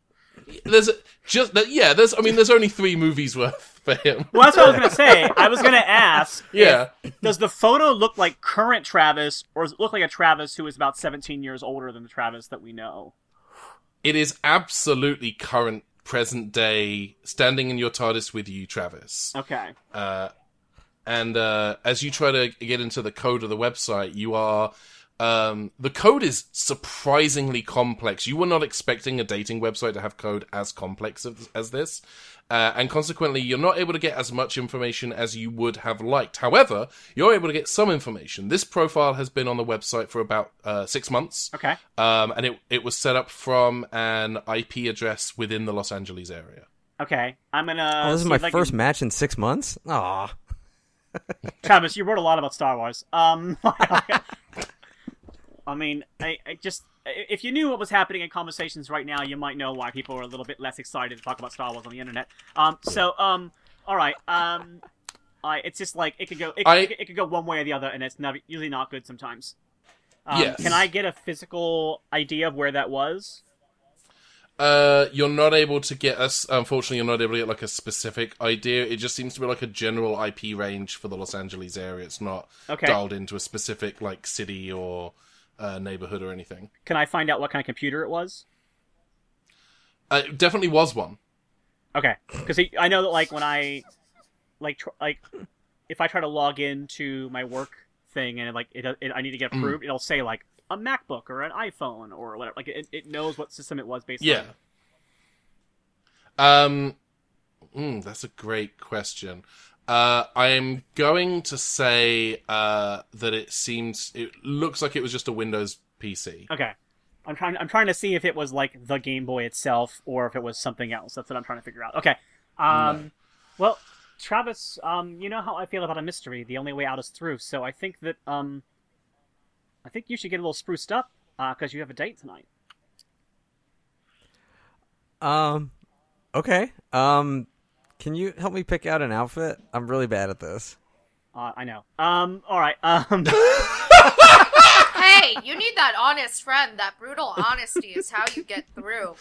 [SPEAKER 1] There's a, just that yeah. There's I mean there's only three movies worth for him.
[SPEAKER 3] Well, that's what I was gonna say. I was gonna ask.
[SPEAKER 1] Yeah.
[SPEAKER 3] Does the photo look like current Travis, or does it look like a Travis who is about seventeen years older than the Travis that we know?
[SPEAKER 1] It is absolutely current, present day, standing in your TARDIS with you, Travis.
[SPEAKER 3] Okay.
[SPEAKER 1] Uh, and uh, as you try to get into the code of the website, you are. Um, the code is surprisingly complex. You were not expecting a dating website to have code as complex as, as this. Uh, and consequently, you're not able to get as much information as you would have liked. However, you're able to get some information. This profile has been on the website for about uh, six months.
[SPEAKER 3] Okay.
[SPEAKER 1] Um, and it, it was set up from an IP address within the Los Angeles area.
[SPEAKER 3] Okay. I'm gonna.
[SPEAKER 5] oh, this is my
[SPEAKER 3] if
[SPEAKER 5] first
[SPEAKER 3] can-
[SPEAKER 5] match in six months. Aw.
[SPEAKER 3] Travis, you wrote a lot about Star Wars. Um, I mean, I, I just i- if you knew what was happening in conversations right now, you might know why people are a little bit less excited to talk about Star Wars on the internet. Um, so um, all right, um, I it's just like it could go it,
[SPEAKER 1] I-
[SPEAKER 3] it, could- it could go one way or the other, and it's never, usually not good sometimes. Um,
[SPEAKER 1] Yes.
[SPEAKER 3] Can I get a physical idea of where that was?
[SPEAKER 1] Uh, you're not able to get us. Unfortunately, you're not able to get like a specific idea. It just seems to be like a general IP range for the Los Angeles area. It's not
[SPEAKER 3] Okay.
[SPEAKER 1] dialed into a specific like city or uh, neighborhood or anything.
[SPEAKER 3] Can I find out what kind of computer it was?
[SPEAKER 1] Uh, it definitely was one.
[SPEAKER 3] Okay, because I know that like when I like tr- like if I try to log into my work thing and like it, it I need to get approved, it'll say like a MacBook or an iPhone or whatever. Like it, it knows what system it was based
[SPEAKER 1] Yeah.
[SPEAKER 3] on.
[SPEAKER 1] Um, mm, that's a great question. Uh, I am going to say uh, that it seems it looks like it was just a Windows PC.
[SPEAKER 3] Okay, I'm trying. I'm trying to see if it was like the Game Boy itself or if it was something else. That's what I'm trying to figure out. Okay. Um, well, Travis, um, you know how I feel about a mystery. The only way out is through. So I think that um, I think you should get a little spruced up because you have a date tonight.
[SPEAKER 5] Um, okay. Um, can you help me pick out an outfit? I'm really bad at this.
[SPEAKER 3] Uh, I know. Um, all right. Um,
[SPEAKER 2] hey, you need that honest friend. That brutal honesty is how you get through.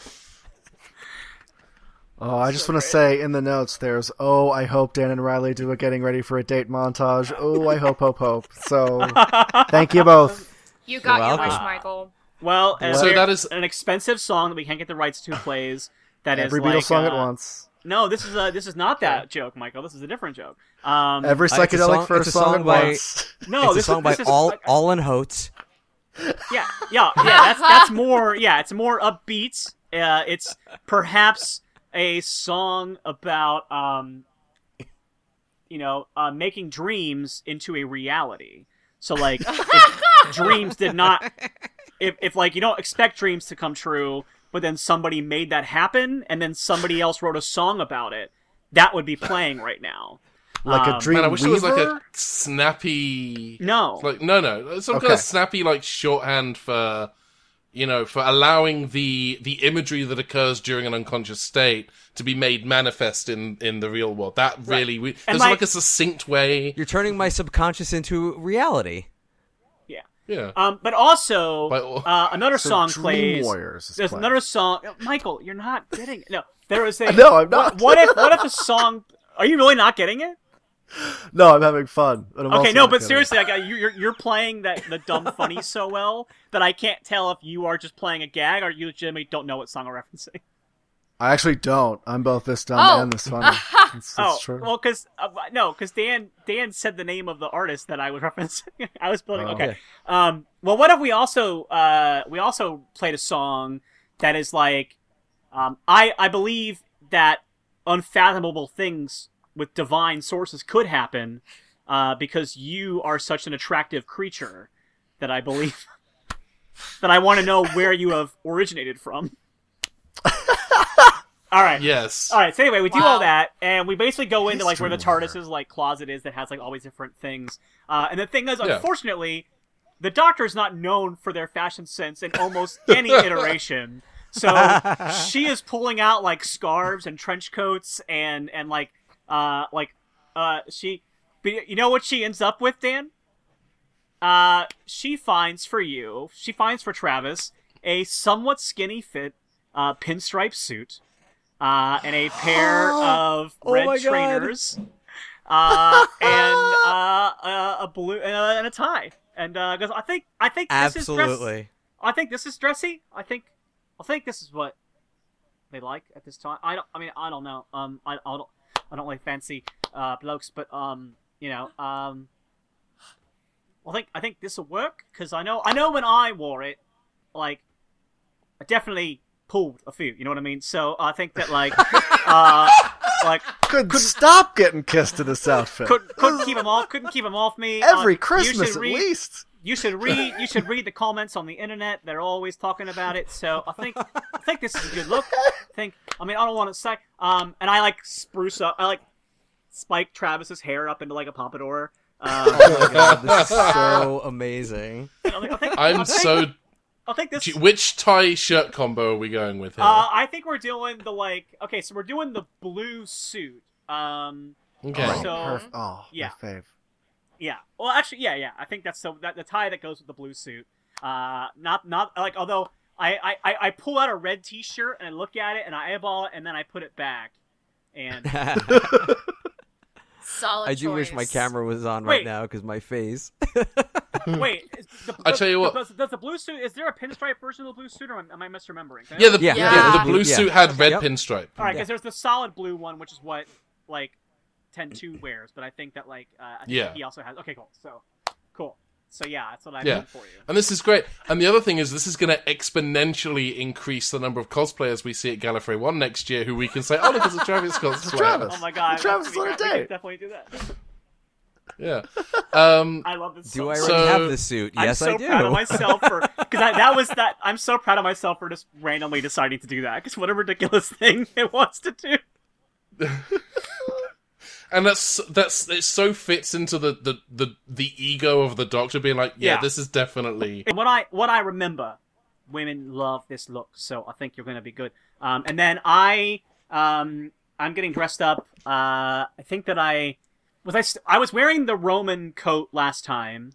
[SPEAKER 4] Oh, I just want to say in the notes there's, oh, I hope Dan and Riley do a getting ready for a date montage. Oh, I hope, hope, hope. So, thank you both.
[SPEAKER 2] You got your
[SPEAKER 5] welcome.
[SPEAKER 2] wish, Michael.
[SPEAKER 3] well, uh,
[SPEAKER 1] So that is-
[SPEAKER 3] an expensive song that we can't get the rights to plays. That is
[SPEAKER 4] Every
[SPEAKER 3] like,
[SPEAKER 4] Beatles song at
[SPEAKER 3] uh,
[SPEAKER 4] once.
[SPEAKER 3] No, this is a this is not that joke, Michael. This is a different joke. Um,
[SPEAKER 4] Every
[SPEAKER 5] it's a
[SPEAKER 4] psychedelic
[SPEAKER 5] song-
[SPEAKER 4] first
[SPEAKER 5] it's a
[SPEAKER 4] song,
[SPEAKER 5] song
[SPEAKER 4] at
[SPEAKER 5] by-
[SPEAKER 4] once.
[SPEAKER 3] no,
[SPEAKER 5] it's a
[SPEAKER 3] this
[SPEAKER 5] song
[SPEAKER 3] is,
[SPEAKER 5] by
[SPEAKER 3] this is
[SPEAKER 5] All
[SPEAKER 3] like-
[SPEAKER 5] Hall and Oates.
[SPEAKER 3] Yeah, yeah, yeah. That's that's more. Yeah, it's more upbeat. Uh, it's perhaps a song about um, you know, uh, making dreams into a reality. So like, if dreams did not, if if like you don't expect dreams to come true, but then somebody made that happen, and then somebody else wrote a song about it, that would be playing right now.
[SPEAKER 4] Like
[SPEAKER 3] Um,
[SPEAKER 4] a dream
[SPEAKER 1] Man, I wish it was like a snappy.
[SPEAKER 3] No,
[SPEAKER 1] Like no, no, some kind of snappy like shorthand for, you know, for allowing the the imagery that occurs during an unconscious state to be made manifest in in the real world. That really, we, there's
[SPEAKER 3] like-
[SPEAKER 1] like a succinct way.
[SPEAKER 5] You're turning my subconscious into reality.
[SPEAKER 3] Yeah. Um, but also
[SPEAKER 1] By-
[SPEAKER 3] uh, another
[SPEAKER 4] So
[SPEAKER 3] song
[SPEAKER 4] Dream
[SPEAKER 3] plays.
[SPEAKER 4] Warriors
[SPEAKER 3] There's
[SPEAKER 4] playing.
[SPEAKER 3] another song. Michael, you're not getting it. no. There was a.
[SPEAKER 4] No, I'm not.
[SPEAKER 3] What, what if what if a song? Are you really not getting it?
[SPEAKER 4] No, I'm having fun. but I'm
[SPEAKER 3] Okay, no, but seriously, like, uh, you- you're you're playing that the dumb funny so well that I can't tell if you are just playing a gag or you legitimately don't know what song I'm referencing.
[SPEAKER 4] I actually don't. I'm both this dumb
[SPEAKER 2] Oh.
[SPEAKER 4] and this funny. It's, it's
[SPEAKER 3] oh,
[SPEAKER 4] true.
[SPEAKER 3] well, because uh, no, because Dan Dan said the name of the artist that I was referencing. I was building.
[SPEAKER 4] Oh.
[SPEAKER 3] okay. Um. Well, what if we also uh we also played a song that is like, um I I believe that unfathomable things with divine sources could happen, uh because you are such an attractive creature that I believe that I want to know where you have originated from. All right.
[SPEAKER 1] Yes.
[SPEAKER 3] All right. So anyway, we do
[SPEAKER 2] Wow.
[SPEAKER 3] all that, and we basically go into like where the
[SPEAKER 4] History
[SPEAKER 3] TARDIS's like closet is that has like all these different things. Uh, and the thing is,
[SPEAKER 1] Yeah.
[SPEAKER 3] unfortunately, the Doctor is not known for their fashion sense in almost any iteration. So she is pulling out like scarves and trench coats and and like uh like uh she, but you know what she ends up with, Dan? Uh, she finds for you, she finds for Travis a somewhat skinny fit uh, pinstripe suit uh, and a pair of
[SPEAKER 5] Oh
[SPEAKER 3] red
[SPEAKER 5] my
[SPEAKER 3] trainers, uh, and uh, uh, a blue and a, and a tie. And because I think I think this is dress-
[SPEAKER 5] Absolutely.
[SPEAKER 3] I think this is dressy. I think I think this is what they like at this time. I don't. I mean, I don't know. Um, I, I don't. I don't like fancy uh, blokes, but um, you know, um, I think I think this will work because I know I know when I wore it, like, I definitely pulled a few. You know what I mean? So I think that like, uh, like
[SPEAKER 4] couldn't, stop getting kissed in this outfit.
[SPEAKER 3] couldn't couldn't keep them off. Couldn't keep them off me.
[SPEAKER 4] Every
[SPEAKER 3] Um, you
[SPEAKER 4] Christmas
[SPEAKER 3] should
[SPEAKER 4] at least.
[SPEAKER 3] you should read you should read the comments on the internet. They're always talking about it. So I think I think this is a good look. I think I mean I don't want to say um and I like spruce up I like spike Travis's hair up into like a pompadour. Um,
[SPEAKER 5] Oh my god, this is so amazing.
[SPEAKER 3] I think- I think-
[SPEAKER 1] I'm
[SPEAKER 3] I think-
[SPEAKER 1] so
[SPEAKER 3] I I'll take this.
[SPEAKER 1] Which tie shirt combo are we going with here?
[SPEAKER 3] Uh, I think we're doing the like. Okay, so we're doing the blue suit. Um,
[SPEAKER 1] okay.
[SPEAKER 4] Oh,
[SPEAKER 3] So-
[SPEAKER 4] perf- oh,
[SPEAKER 3] yeah.
[SPEAKER 4] fave.
[SPEAKER 3] yeah. Well, actually, yeah, yeah. I think that's so that the tie that goes with the blue suit. Uh, not not like although I I I, I pull out a red T-shirt and I look at it and I eyeball it and then I put it back. And
[SPEAKER 2] Solid
[SPEAKER 5] I do wish my camera was on
[SPEAKER 3] Wait.
[SPEAKER 5] right now because my face.
[SPEAKER 3] wait, is the,
[SPEAKER 1] I tell you what.
[SPEAKER 3] does, does the blue suit? Is there a pinstripe version of the blue suit, or am I, am I misremembering?
[SPEAKER 1] Yeah, the,
[SPEAKER 5] Yeah.
[SPEAKER 1] yeah.
[SPEAKER 2] Yeah.
[SPEAKER 1] the blue
[SPEAKER 5] Yeah.
[SPEAKER 1] suit had red
[SPEAKER 5] Yep.
[SPEAKER 1] pinstripe.
[SPEAKER 3] All right,
[SPEAKER 5] Yeah.
[SPEAKER 3] because there's the solid blue one, which is what like Tennant wears, but I think that like uh, I think
[SPEAKER 1] Yeah.
[SPEAKER 3] he also has. Okay, cool. So cool. So yeah, that's what I
[SPEAKER 1] Yeah.
[SPEAKER 3] meant for you.
[SPEAKER 1] And this is great. And the other thing is, this is going to exponentially increase the number of cosplayers we see at Gallifrey 1 next year who we can say, oh, look, it's a Travis cosplayer.
[SPEAKER 4] Travis.
[SPEAKER 3] Oh my god,
[SPEAKER 4] Travis is on a
[SPEAKER 3] gonna be great. We
[SPEAKER 4] date.
[SPEAKER 3] definitely do that.
[SPEAKER 1] Yeah. Um,
[SPEAKER 3] I love this. Suit.
[SPEAKER 5] Do
[SPEAKER 3] so
[SPEAKER 5] I
[SPEAKER 3] much.
[SPEAKER 5] already
[SPEAKER 1] So-
[SPEAKER 5] have the suit?
[SPEAKER 3] I'm
[SPEAKER 5] Yes,
[SPEAKER 3] so
[SPEAKER 5] I do.
[SPEAKER 3] proud of myself for because that was that. I'm so proud of myself for just randomly deciding to do that. Because what a ridiculous thing it wants to do.
[SPEAKER 1] And that's that's it so fits into the, the, the, the ego of the doctor being like, yeah,
[SPEAKER 3] Yeah.
[SPEAKER 1] this is definitely.
[SPEAKER 3] What I what I remember, women love this look, so I think you're going to be good. Um, and then I um, I'm getting dressed up. Uh, I think that I was I st- I was wearing the Roman coat last time.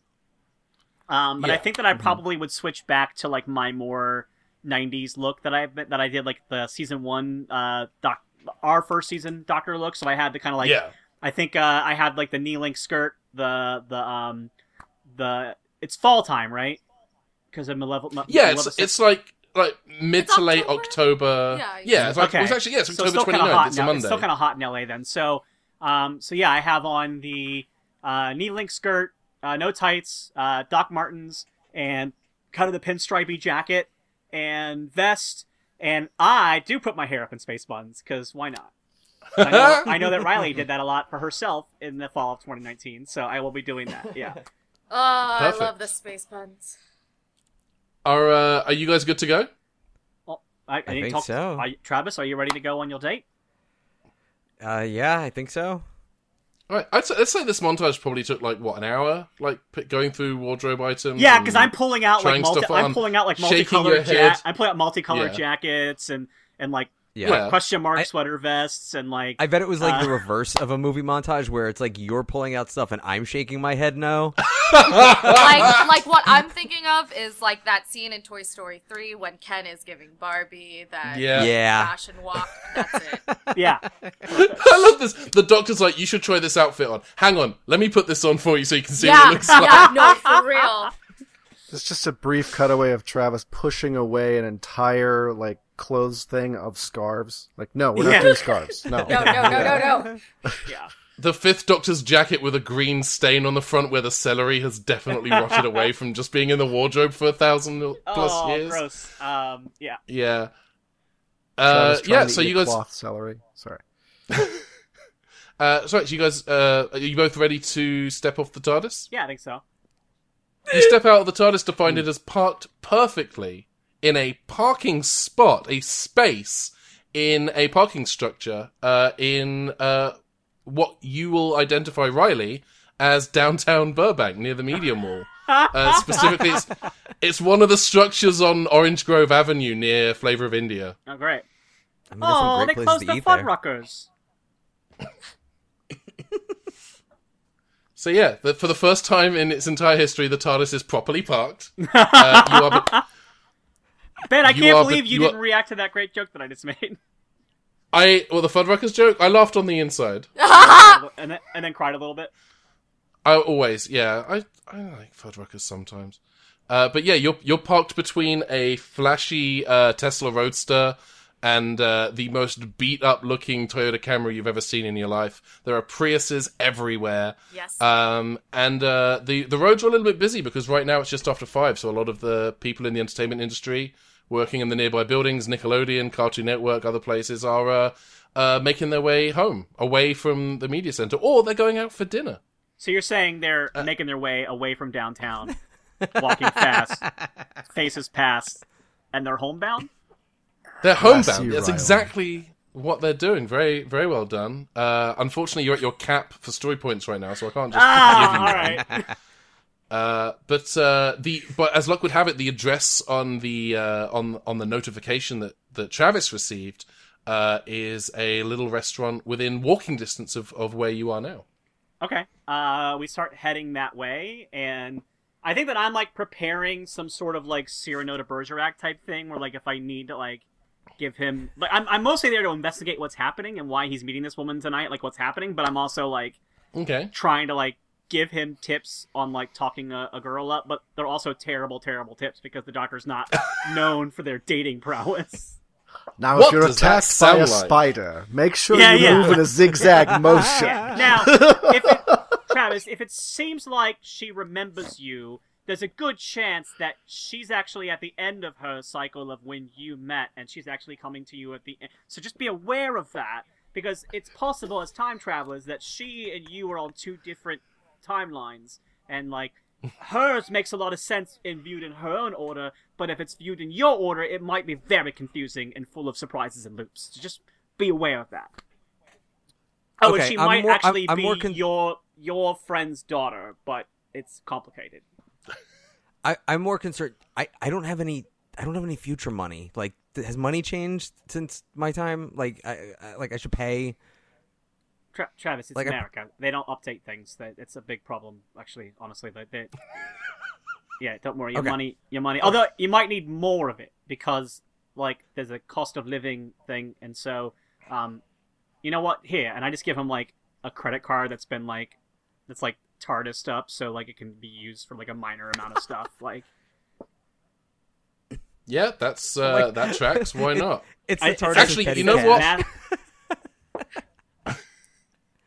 [SPEAKER 3] Um, but I think that I probably would switch back to like my more '90s look that I that I did like the season one uh doc our first season Doctor look. So I had the kind of like
[SPEAKER 1] yeah.
[SPEAKER 3] I think uh, I had like the knee length skirt, the the um the it's fall time, right? Because of Malevolent.
[SPEAKER 1] Yeah, it's, it's like like mid
[SPEAKER 2] It's
[SPEAKER 1] to late
[SPEAKER 2] October?
[SPEAKER 1] October.
[SPEAKER 2] Yeah,
[SPEAKER 1] Yeah, it's like,
[SPEAKER 3] Okay.
[SPEAKER 1] it was actually, yeah, it's
[SPEAKER 3] so
[SPEAKER 1] October
[SPEAKER 3] still kind of
[SPEAKER 1] 29th.
[SPEAKER 3] hot
[SPEAKER 1] It's a. Monday.
[SPEAKER 3] It's still kind of hot in LA then. So um so yeah, I have on the uh, knee length skirt, uh, no tights, uh, Doc Martens, and kind of the pinstripey jacket and vest. And I do put my hair up in space buns because why not? I know, I know that Riley did that a lot for herself in the fall of 2019, so I will be doing that. Yeah.
[SPEAKER 2] Oh, I
[SPEAKER 1] Perfect.
[SPEAKER 2] love the space puns.
[SPEAKER 1] Are, uh, are you guys good to go?
[SPEAKER 3] Well, I, I,
[SPEAKER 5] I think
[SPEAKER 3] talk,
[SPEAKER 5] so.
[SPEAKER 3] Are you- Travis, are you ready to go on your date?
[SPEAKER 5] Uh, yeah, I think so.
[SPEAKER 1] All right, I'd say, let's say this montage probably took like what an hour, like p- going through wardrobe items.
[SPEAKER 3] Yeah, because I'm pulling out like multi- I'm pulling out like multicolored ja- I'm pulling out multicolored
[SPEAKER 1] Yeah.
[SPEAKER 3] jackets and and like
[SPEAKER 5] Yeah.
[SPEAKER 1] Yeah.
[SPEAKER 3] question mark
[SPEAKER 5] I-
[SPEAKER 3] sweter vests and like
[SPEAKER 5] I bet it was like
[SPEAKER 3] Uh,
[SPEAKER 5] the reverse of a movie montage where it's like you're pulling out stuff and I'm shaking my head no.
[SPEAKER 2] like, like what I'm thinking of is like that scene in Toy Story 3 when Ken is giving Barbie that
[SPEAKER 1] Yeah.
[SPEAKER 5] Yeah.
[SPEAKER 2] fashion walk. That's it.
[SPEAKER 3] yeah.
[SPEAKER 1] I love this. The doctor's like, you should try this outfit on. Hang on, let me put this on for you so you can see what it looks like.
[SPEAKER 2] yeah, no, for real.
[SPEAKER 4] It's just a brief cutaway of Travis pushing away an entire like clothes thing of scarves. Like, no, we're not
[SPEAKER 3] Yeah.
[SPEAKER 4] doing scarves. No.
[SPEAKER 2] No, no, no, no, no.
[SPEAKER 3] Yeah.
[SPEAKER 1] The fifth doctor's jacket with a green stain on the front where the celery has definitely rotted away from just being in the wardrobe for a thousand plus
[SPEAKER 3] oh,
[SPEAKER 1] years.
[SPEAKER 3] gross. Um, yeah.
[SPEAKER 1] Yeah. Uh,
[SPEAKER 4] Travis trying
[SPEAKER 1] yeah, so you guys,
[SPEAKER 4] cloth celery. Sorry.
[SPEAKER 1] uh, sorry, so you guys, uh, are you both ready to step off the TARDIS?
[SPEAKER 3] Yeah, I think so.
[SPEAKER 1] You step out of the TARDIS to find it as parked perfectly in a parking spot, a space in a parking structure, uh, in uh, what you will identify, Riley, as downtown Burbank near the Media Mall. Uh, specifically, it's, it's one of the structures on Orange Grove Avenue near Flavor of India.
[SPEAKER 3] Oh, great.
[SPEAKER 5] I mean,
[SPEAKER 3] Oh,
[SPEAKER 5] great
[SPEAKER 3] they closed the
[SPEAKER 5] eat there.
[SPEAKER 3] Fuddruckers.
[SPEAKER 1] So yeah, the, for the first time in its entire history, the TARDIS is properly parked. Uh, you are,
[SPEAKER 3] Ben, I
[SPEAKER 1] You
[SPEAKER 3] can't believe
[SPEAKER 1] the-
[SPEAKER 3] you,
[SPEAKER 1] you are-
[SPEAKER 3] didn't react to that great joke that I just made.
[SPEAKER 1] I well, the Fuddruckers joke. I laughed on the inside.
[SPEAKER 3] and then and then cried a little bit.
[SPEAKER 1] I always, yeah. I I like Fuddruckers sometimes. Uh, but yeah, you're you're parked between a flashy uh, Tesla Roadster and uh, the most beat up looking Toyota Camry you've ever seen in your life. There are Priuses everywhere.
[SPEAKER 2] Yes.
[SPEAKER 1] Um, and uh, the the roads are a little bit busy because right now it's just after five, so a lot of the people in the entertainment industry working in the nearby buildings, Nickelodeon, Cartoon Network, other places, are uh, uh, making their way home, away from the media center, or they're going out for dinner.
[SPEAKER 3] So you're saying they're
[SPEAKER 1] Uh,
[SPEAKER 3] making their way away from downtown, walking fast, faces past, and they're homebound?
[SPEAKER 1] They're homebound.
[SPEAKER 4] you,
[SPEAKER 1] That's
[SPEAKER 4] Riley.
[SPEAKER 1] exactly what they're doing. Very, very well done. Uh, unfortunately, you're at your cap for story points right now, so I can't just
[SPEAKER 3] Ah,
[SPEAKER 1] give you
[SPEAKER 3] all
[SPEAKER 1] one.
[SPEAKER 3] right.
[SPEAKER 1] Uh, but uh, the but as luck would have it, the address on the uh, on on the notification that that Travis received uh, is a little restaurant within walking distance of, of where you are now.
[SPEAKER 3] Okay. Uh, we start heading that way, and I think that I'm like preparing some sort of like Cyrano de Bergerac type thing, where like if I need to like give him, like I'm I'm mostly there to investigate what's happening and why he's meeting this woman tonight, like what's happening, but I'm also like
[SPEAKER 1] Okay.
[SPEAKER 3] trying to like give him tips on like talking a, a girl up, but they're also terrible, terrible tips because the doctor's not known for their dating prowess.
[SPEAKER 4] Now,
[SPEAKER 1] What
[SPEAKER 4] if you're attacked by a
[SPEAKER 1] like?
[SPEAKER 4] spider, make sure
[SPEAKER 3] Yeah,
[SPEAKER 4] you
[SPEAKER 3] yeah.
[SPEAKER 4] move in a zigzag motion.
[SPEAKER 3] Now, if it, Travis, if it seems like she remembers you, there's a good chance that she's actually at the end of her cycle of when you met, and she's actually coming to you at the end. So just be aware of that, because it's possible as time travelers that she and you are on two different timelines, and like hers makes a lot of sense in viewed in her own order, but if it's viewed in your order, it might be very confusing and full of surprises and loops. So just be aware of that. Oh, and she
[SPEAKER 5] I'm
[SPEAKER 3] might
[SPEAKER 5] more- I'm-
[SPEAKER 3] actually
[SPEAKER 5] I'm
[SPEAKER 3] be
[SPEAKER 5] more con-
[SPEAKER 3] your your friend's daughter, but it's complicated.
[SPEAKER 5] I, I'm more concerned. I, I don't have any. I don't have any future money. Like, has money changed since my time? Like, I, I like I should pay.
[SPEAKER 3] Tra- Travis, it's
[SPEAKER 5] Like, I-
[SPEAKER 3] America. They don't update things. That it's a big problem, actually. Honestly, they, they... yeah, don't worry. Your
[SPEAKER 5] Okay.
[SPEAKER 3] money, your money. Although you might need more of it because, like, there's a cost of living thing, and so, um, you know what? Here, and I just give him like a credit card that's been like, that's like TARDISed up, so like it can be used for like a minor amount of stuff. Like,
[SPEAKER 1] Yeah, that's uh,
[SPEAKER 3] Like-
[SPEAKER 1] that tracks. Why not?
[SPEAKER 5] It's
[SPEAKER 3] I-
[SPEAKER 5] the
[SPEAKER 3] it's
[SPEAKER 5] TARDIS
[SPEAKER 1] actually, you know
[SPEAKER 5] cash.
[SPEAKER 1] what?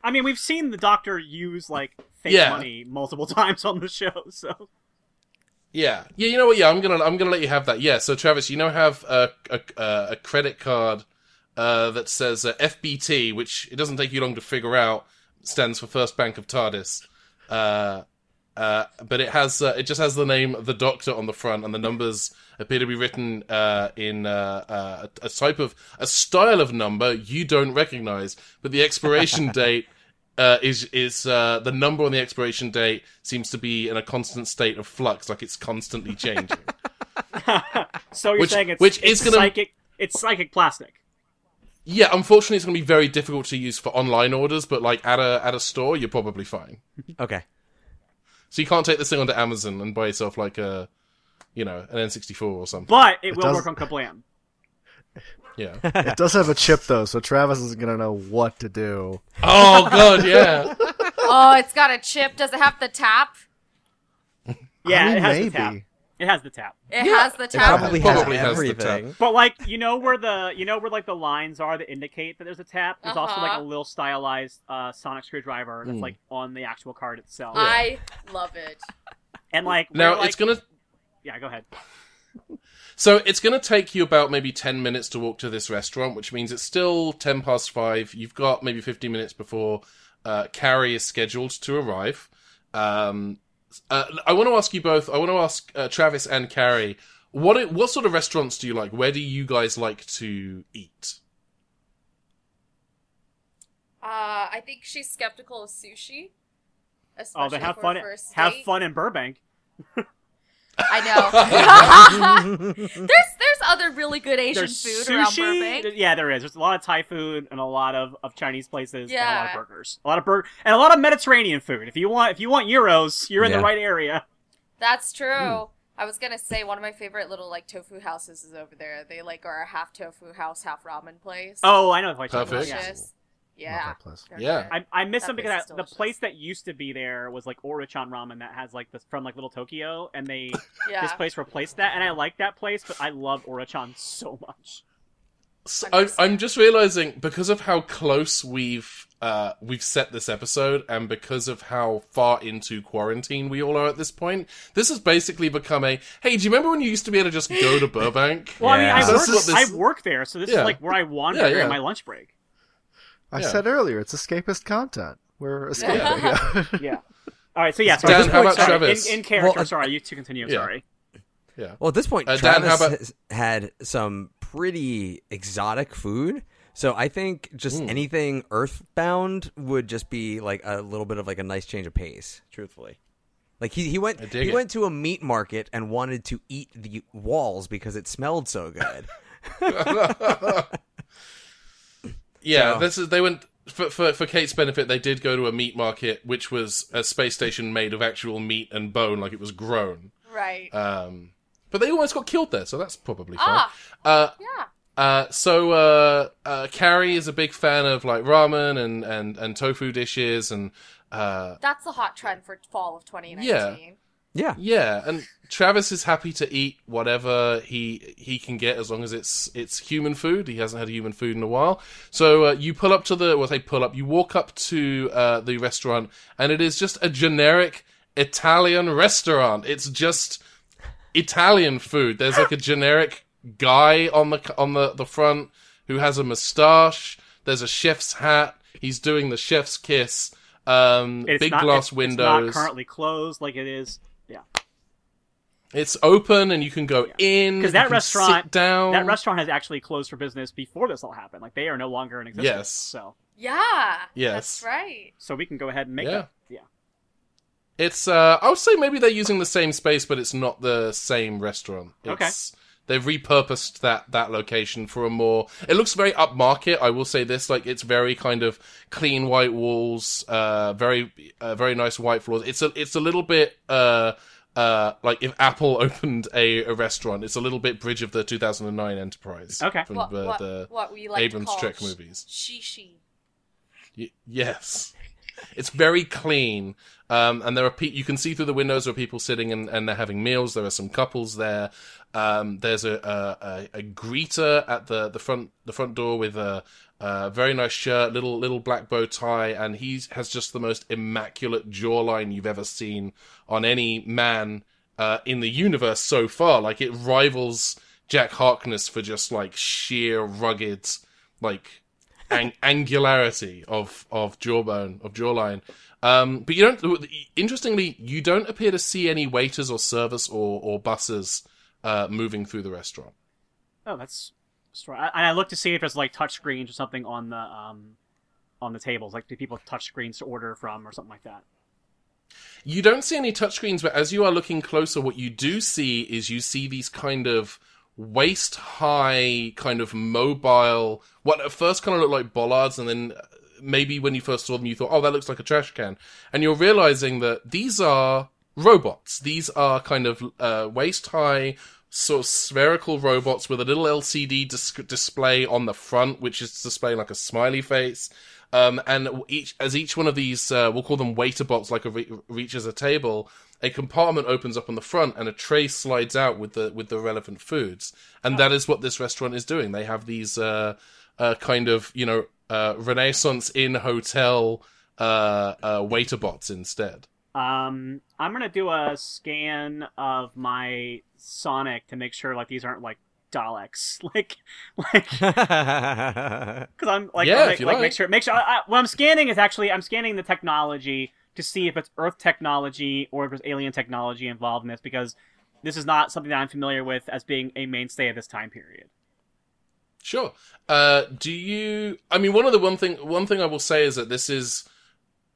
[SPEAKER 3] I mean, we've seen the Doctor use like fake
[SPEAKER 1] Yeah.
[SPEAKER 3] money multiple times on the show, so
[SPEAKER 1] Yeah, yeah. You know what? Yeah, I'm gonna I'm gonna let you have that. Yeah. So Travis, you now have a a, a, credit card uh, that says uh, FBT, which it doesn't take you long to figure out stands for First Bank of TARDIS. Uh, uh, but it has uh, it just has the name of the Doctor on the front, and the numbers appear to be written uh, in uh, uh, a, a type of a style of number you don't recognize. But the expiration date uh, is is uh, the number on the expiration date seems to be in a constant state of flux, like it's constantly changing.
[SPEAKER 3] so you're
[SPEAKER 1] Which-
[SPEAKER 3] saying it's
[SPEAKER 1] which
[SPEAKER 3] it's
[SPEAKER 1] is gonna-
[SPEAKER 3] psychic it's psychic plastic.
[SPEAKER 1] yeah, unfortunately, it's going to be very difficult to use for online orders, but like at a at a store, you're probably fine.
[SPEAKER 5] Okay.
[SPEAKER 1] So you can't take this thing onto Amazon and buy yourself like a, you know, an N64 or something.
[SPEAKER 3] But it, will
[SPEAKER 4] does-
[SPEAKER 3] work on Kablam.
[SPEAKER 1] Yeah.
[SPEAKER 4] It does have a chip though, so Travis isn't gonna know what to do.
[SPEAKER 1] oh god, yeah.
[SPEAKER 2] Oh, it's got a chip. Does it have the tap?
[SPEAKER 3] Yeah,
[SPEAKER 4] I mean,
[SPEAKER 3] it has
[SPEAKER 4] maybe.
[SPEAKER 3] the tap. It has the tap.
[SPEAKER 2] It has the
[SPEAKER 5] It
[SPEAKER 2] tap.
[SPEAKER 5] probably,
[SPEAKER 1] Probably
[SPEAKER 5] has
[SPEAKER 1] has the
[SPEAKER 5] everything.
[SPEAKER 3] But like you know where the you know where like the lines are that indicate that there's a tap. There's also like
[SPEAKER 2] Uh-huh.
[SPEAKER 3] a little stylized uh, sonic screwdriver that's
[SPEAKER 1] Mm.
[SPEAKER 3] like on the actual card itself.
[SPEAKER 2] I love it.
[SPEAKER 3] and like
[SPEAKER 1] Now
[SPEAKER 3] we're,
[SPEAKER 1] it's gonna
[SPEAKER 3] yeah go ahead.
[SPEAKER 1] So it's going to take you about maybe 10 minutes to walk to this restaurant, which means it's still 10 past 5. You've got maybe 15 minutes before uh, Carrie is scheduled to arrive. Um, uh, I want to ask you both, I want to ask uh, Travis and Carrie, what it, what sort of restaurants do you like? Where do you guys like to eat?
[SPEAKER 2] Uh, I think she's skeptical of sushi.
[SPEAKER 3] Oh, they have
[SPEAKER 2] for
[SPEAKER 3] fun.
[SPEAKER 2] a
[SPEAKER 3] Have fun in Burbank.
[SPEAKER 2] I know. there's there's other really good Asian
[SPEAKER 3] There's
[SPEAKER 2] food around Burbank.
[SPEAKER 3] Yeah, there is. There's a lot of Thai food and a lot of, of Chinese places and a lot of burgers. A lot of burger and a lot of Mediterranean food. If you want if you want gyros, you're in
[SPEAKER 5] Yeah.
[SPEAKER 3] the right area.
[SPEAKER 2] That's true.
[SPEAKER 3] Hmm.
[SPEAKER 2] I was gonna say one of my favorite little like tofu houses is over there. They like are a half tofu house, half ramen place.
[SPEAKER 3] Oh, I know the place. you're
[SPEAKER 1] Perfect.
[SPEAKER 3] talking about,
[SPEAKER 2] delicious.
[SPEAKER 4] Not
[SPEAKER 2] Yeah.
[SPEAKER 4] that place.
[SPEAKER 1] Yeah.
[SPEAKER 3] I, I miss
[SPEAKER 2] That
[SPEAKER 3] them because
[SPEAKER 2] place
[SPEAKER 3] that, the place that used to be there was like Orochon Ramen that has like this from like Little Tokyo, and they
[SPEAKER 2] yeah.
[SPEAKER 3] this place replaced that, and I like that place, but I love Orochon so much.
[SPEAKER 1] So
[SPEAKER 2] I
[SPEAKER 1] I'm, I'm just realizing because of how close we've uh, we've set this episode, and because of how far into quarantine we all are at this point, this has basically become a hey. Do you remember when you used to be able to just go to Burbank?
[SPEAKER 3] Well, I mean, I
[SPEAKER 5] Yeah.
[SPEAKER 1] So
[SPEAKER 3] work,
[SPEAKER 1] this is what this-
[SPEAKER 3] I work there, so this
[SPEAKER 1] Yeah.
[SPEAKER 3] is like where I wander
[SPEAKER 1] Yeah, yeah.
[SPEAKER 3] during my lunch break.
[SPEAKER 4] I
[SPEAKER 1] Yeah.
[SPEAKER 4] said earlier, it's escapist content. We're escaping.
[SPEAKER 2] Yeah.
[SPEAKER 3] Yeah. All right, so yeah, so
[SPEAKER 1] Dan,
[SPEAKER 3] at
[SPEAKER 1] how about
[SPEAKER 3] sorry,
[SPEAKER 1] Travis?
[SPEAKER 3] In, in character,
[SPEAKER 5] Well, uh,
[SPEAKER 3] sorry, you two continue.
[SPEAKER 1] Yeah.
[SPEAKER 3] Sorry.
[SPEAKER 1] Yeah.
[SPEAKER 5] Well, at this point,
[SPEAKER 1] Uh, Dan,
[SPEAKER 5] Travis
[SPEAKER 1] how about-
[SPEAKER 5] has had some pretty exotic food. So I think just
[SPEAKER 1] Mm.
[SPEAKER 5] anything earthbound would just be like a little bit of like a nice change of pace. Truthfully, Like he, he went he
[SPEAKER 1] it.
[SPEAKER 5] went to a meat market and wanted to eat the walls because it smelled so good.
[SPEAKER 1] Yeah,
[SPEAKER 5] So-
[SPEAKER 1] this is they went for, for for Kate's benefit. They did go to a meat market, which was a space station made of actual meat and bone, like it was grown.
[SPEAKER 2] Right.
[SPEAKER 1] Um, but they almost got killed there, so that's probably fine.
[SPEAKER 2] ah,
[SPEAKER 1] Uh,
[SPEAKER 2] yeah.
[SPEAKER 1] uh, so uh, uh, Carrie is a big fan of like ramen and and and tofu dishes and uh,
[SPEAKER 2] That's the hot trend for fall of 2019.
[SPEAKER 1] Yeah.
[SPEAKER 5] Yeah.
[SPEAKER 1] yeah, and Travis is happy to eat whatever he he can get as long as it's it's human food. He hasn't had human food in a while. So uh, you pull up to the well, they pull up. You walk up to uh, the restaurant, and it is just a generic Italian restaurant. It's just Italian food. There's like a generic guy on the on the the front who has a mustache. There's a chef's hat. He's doing the chef's kiss. Um, big
[SPEAKER 3] not,
[SPEAKER 1] glass
[SPEAKER 3] it's,
[SPEAKER 1] windows.
[SPEAKER 3] It's not currently closed like it is. Yeah.
[SPEAKER 1] It's open and you can go in.
[SPEAKER 3] Because that restaurant,
[SPEAKER 1] sit down.
[SPEAKER 3] that restaurant has actually closed for business before this all happened. Like they are no longer in existence.
[SPEAKER 1] Yes.
[SPEAKER 3] So,
[SPEAKER 2] Yeah.
[SPEAKER 1] Yes.
[SPEAKER 2] That's right.
[SPEAKER 3] so we can go ahead and make
[SPEAKER 1] Yeah.
[SPEAKER 3] that. Yeah.
[SPEAKER 1] It's. Uh, I would say maybe they're using the same space, but it's not the same restaurant.
[SPEAKER 3] Okay.
[SPEAKER 1] They've repurposed that that location for a more. It looks very upmarket. I will say this: like it's very kind of clean white walls, uh, very uh, very nice white floors. It's a it's a little bit uh uh like if Apple opened a, a restaurant. It's a little bit Bridge of the 2009 Enterprise.
[SPEAKER 3] Okay.
[SPEAKER 1] From
[SPEAKER 2] What,
[SPEAKER 1] the,
[SPEAKER 2] what,
[SPEAKER 1] the
[SPEAKER 2] what we like
[SPEAKER 1] Abrams
[SPEAKER 2] to call
[SPEAKER 1] Trek movies.
[SPEAKER 2] Shishi.
[SPEAKER 1] Y- yes. It's very clean. Um, and there are pe- you can see through the windows there are people sitting and, and they're having meals. There are some couples there. Um, there's a, a, a, a greeter at the, the front the front door with a, a very nice shirt, little little black bow tie, and he has just the most immaculate jawline you've ever seen on any man uh, in the universe so far. Like it rivals Jack Harkness for just like sheer rugged, like ang- angularity of of jawbone of jawline. Um, but you don't. Interestingly, you don't appear to see any waiters or service or or buses uh, moving through the restaurant.
[SPEAKER 3] Oh, that's. And I look to see if there's like touch screens or something on the um, on the tables. Like, do people touch screens to order from or something like that?
[SPEAKER 1] You don't see any touchscreens, but as you are looking closer, what you do see is you see these kind of waist high, kind of mobile, what at first kind of look like bollards, and then maybe when you first saw them, you thought, oh, that looks like a trash can. And you're realizing that these are robots. These are kind of uh, waist high, sort of spherical robots with a little LCD dis- display on the front, which is displaying like a smiley face. Um, and each, as each one of these, uh, we'll call them waiter bots, like a re- reaches a table, a compartment opens up on the front and a tray slides out with the with the relevant foods. And that is what this restaurant is doing. They have these uh, uh, kind of you know uh, Renaissance Inn hotel uh, uh, waiter bots instead.
[SPEAKER 3] Um, I'm gonna do a scan of my Sonic to make sure like these aren't like Daleks, like like because I'm like,
[SPEAKER 1] Yeah,
[SPEAKER 3] make, like,
[SPEAKER 1] like.
[SPEAKER 3] make sure make sure. I, I, what I'm scanning is actually I'm scanning the technology to see if it's Earth technology or if there's alien technology involved in this because this is not something that I'm familiar with as being a mainstay of this time period.
[SPEAKER 1] Sure. Uh, do you? I mean, one of the one thing one thing I will say is that this is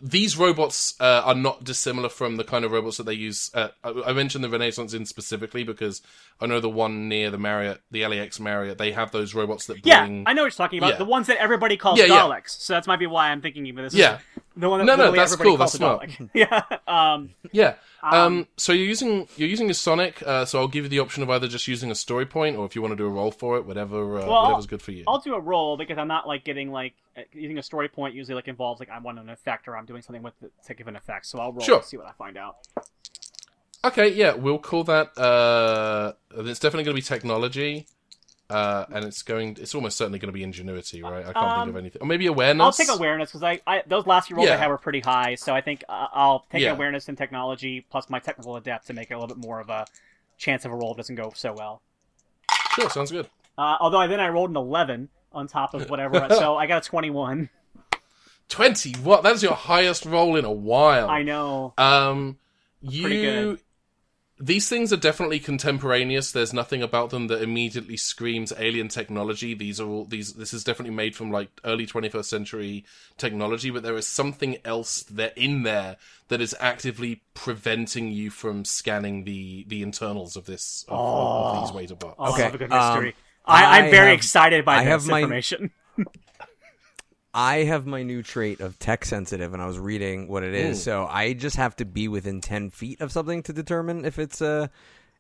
[SPEAKER 1] these robots uh, are not dissimilar from the kind of robots that they use. At, I, I mentioned the Renaissance Inn specifically because I know the one near the Marriott, the LAX Marriott, they have those robots that bring... Yeah.
[SPEAKER 3] I know what you're talking about.
[SPEAKER 1] Yeah.
[SPEAKER 3] The ones that everybody calls
[SPEAKER 1] Yeah, yeah.
[SPEAKER 3] Daleks. So that's might be why I'm thinking of this.
[SPEAKER 1] Yeah.
[SPEAKER 3] The one that
[SPEAKER 1] No, no, that's cool, that's smart.
[SPEAKER 3] Yeah. Um.
[SPEAKER 1] Yeah. Um,
[SPEAKER 3] Um,
[SPEAKER 1] so you're using you're using a Sonic, uh, so I'll give you the option of either just using a story point or if you want to do a roll for it, whatever uh,
[SPEAKER 3] Well,
[SPEAKER 1] whatever's good for you.
[SPEAKER 3] I'll do a roll because I'm not like getting like using a story point usually like involves like I want an effect or I'm doing something with it to give an effect. So I'll roll
[SPEAKER 1] Sure.
[SPEAKER 3] and see what I find out.
[SPEAKER 1] Okay, yeah, we'll call that. Uh, it's definitely going to be technology, uh, and it's going. It's almost certainly going to be ingenuity, right? I can't think
[SPEAKER 3] Um,
[SPEAKER 1] of anything. Or maybe awareness.
[SPEAKER 3] I'll take awareness because I, I those last few rolls I had were pretty high. So I think uh, I'll take
[SPEAKER 1] Yeah.
[SPEAKER 3] awareness and technology plus my technical adept to make it a little bit more of a chance of a roll that doesn't go so well.
[SPEAKER 1] Sure, sounds good.
[SPEAKER 3] Uh, although I, then I rolled an 11 on top of whatever, so I got a 21.
[SPEAKER 1] Twenty. What? That's your highest roll in a while.
[SPEAKER 3] I know.
[SPEAKER 1] Um, you
[SPEAKER 3] good.
[SPEAKER 1] These things are definitely contemporaneous. There's nothing about them that immediately screams alien technology. These are all these. This is definitely made from like early 21st century technology, but there is something else that in there that is actively preventing you from scanning the the internals of this of, of, of these Waiter bots.
[SPEAKER 3] Oh,
[SPEAKER 5] Okay,
[SPEAKER 3] I love a good
[SPEAKER 5] um,
[SPEAKER 3] mystery. I, I'm
[SPEAKER 5] I
[SPEAKER 3] very
[SPEAKER 5] have-
[SPEAKER 3] excited by
[SPEAKER 5] I
[SPEAKER 3] this
[SPEAKER 5] have my-
[SPEAKER 3] information.
[SPEAKER 5] I have my new trait of tech sensitive, and I was reading what it is.
[SPEAKER 1] Ooh.
[SPEAKER 5] So I just have to be within ten feet of something to determine if it's a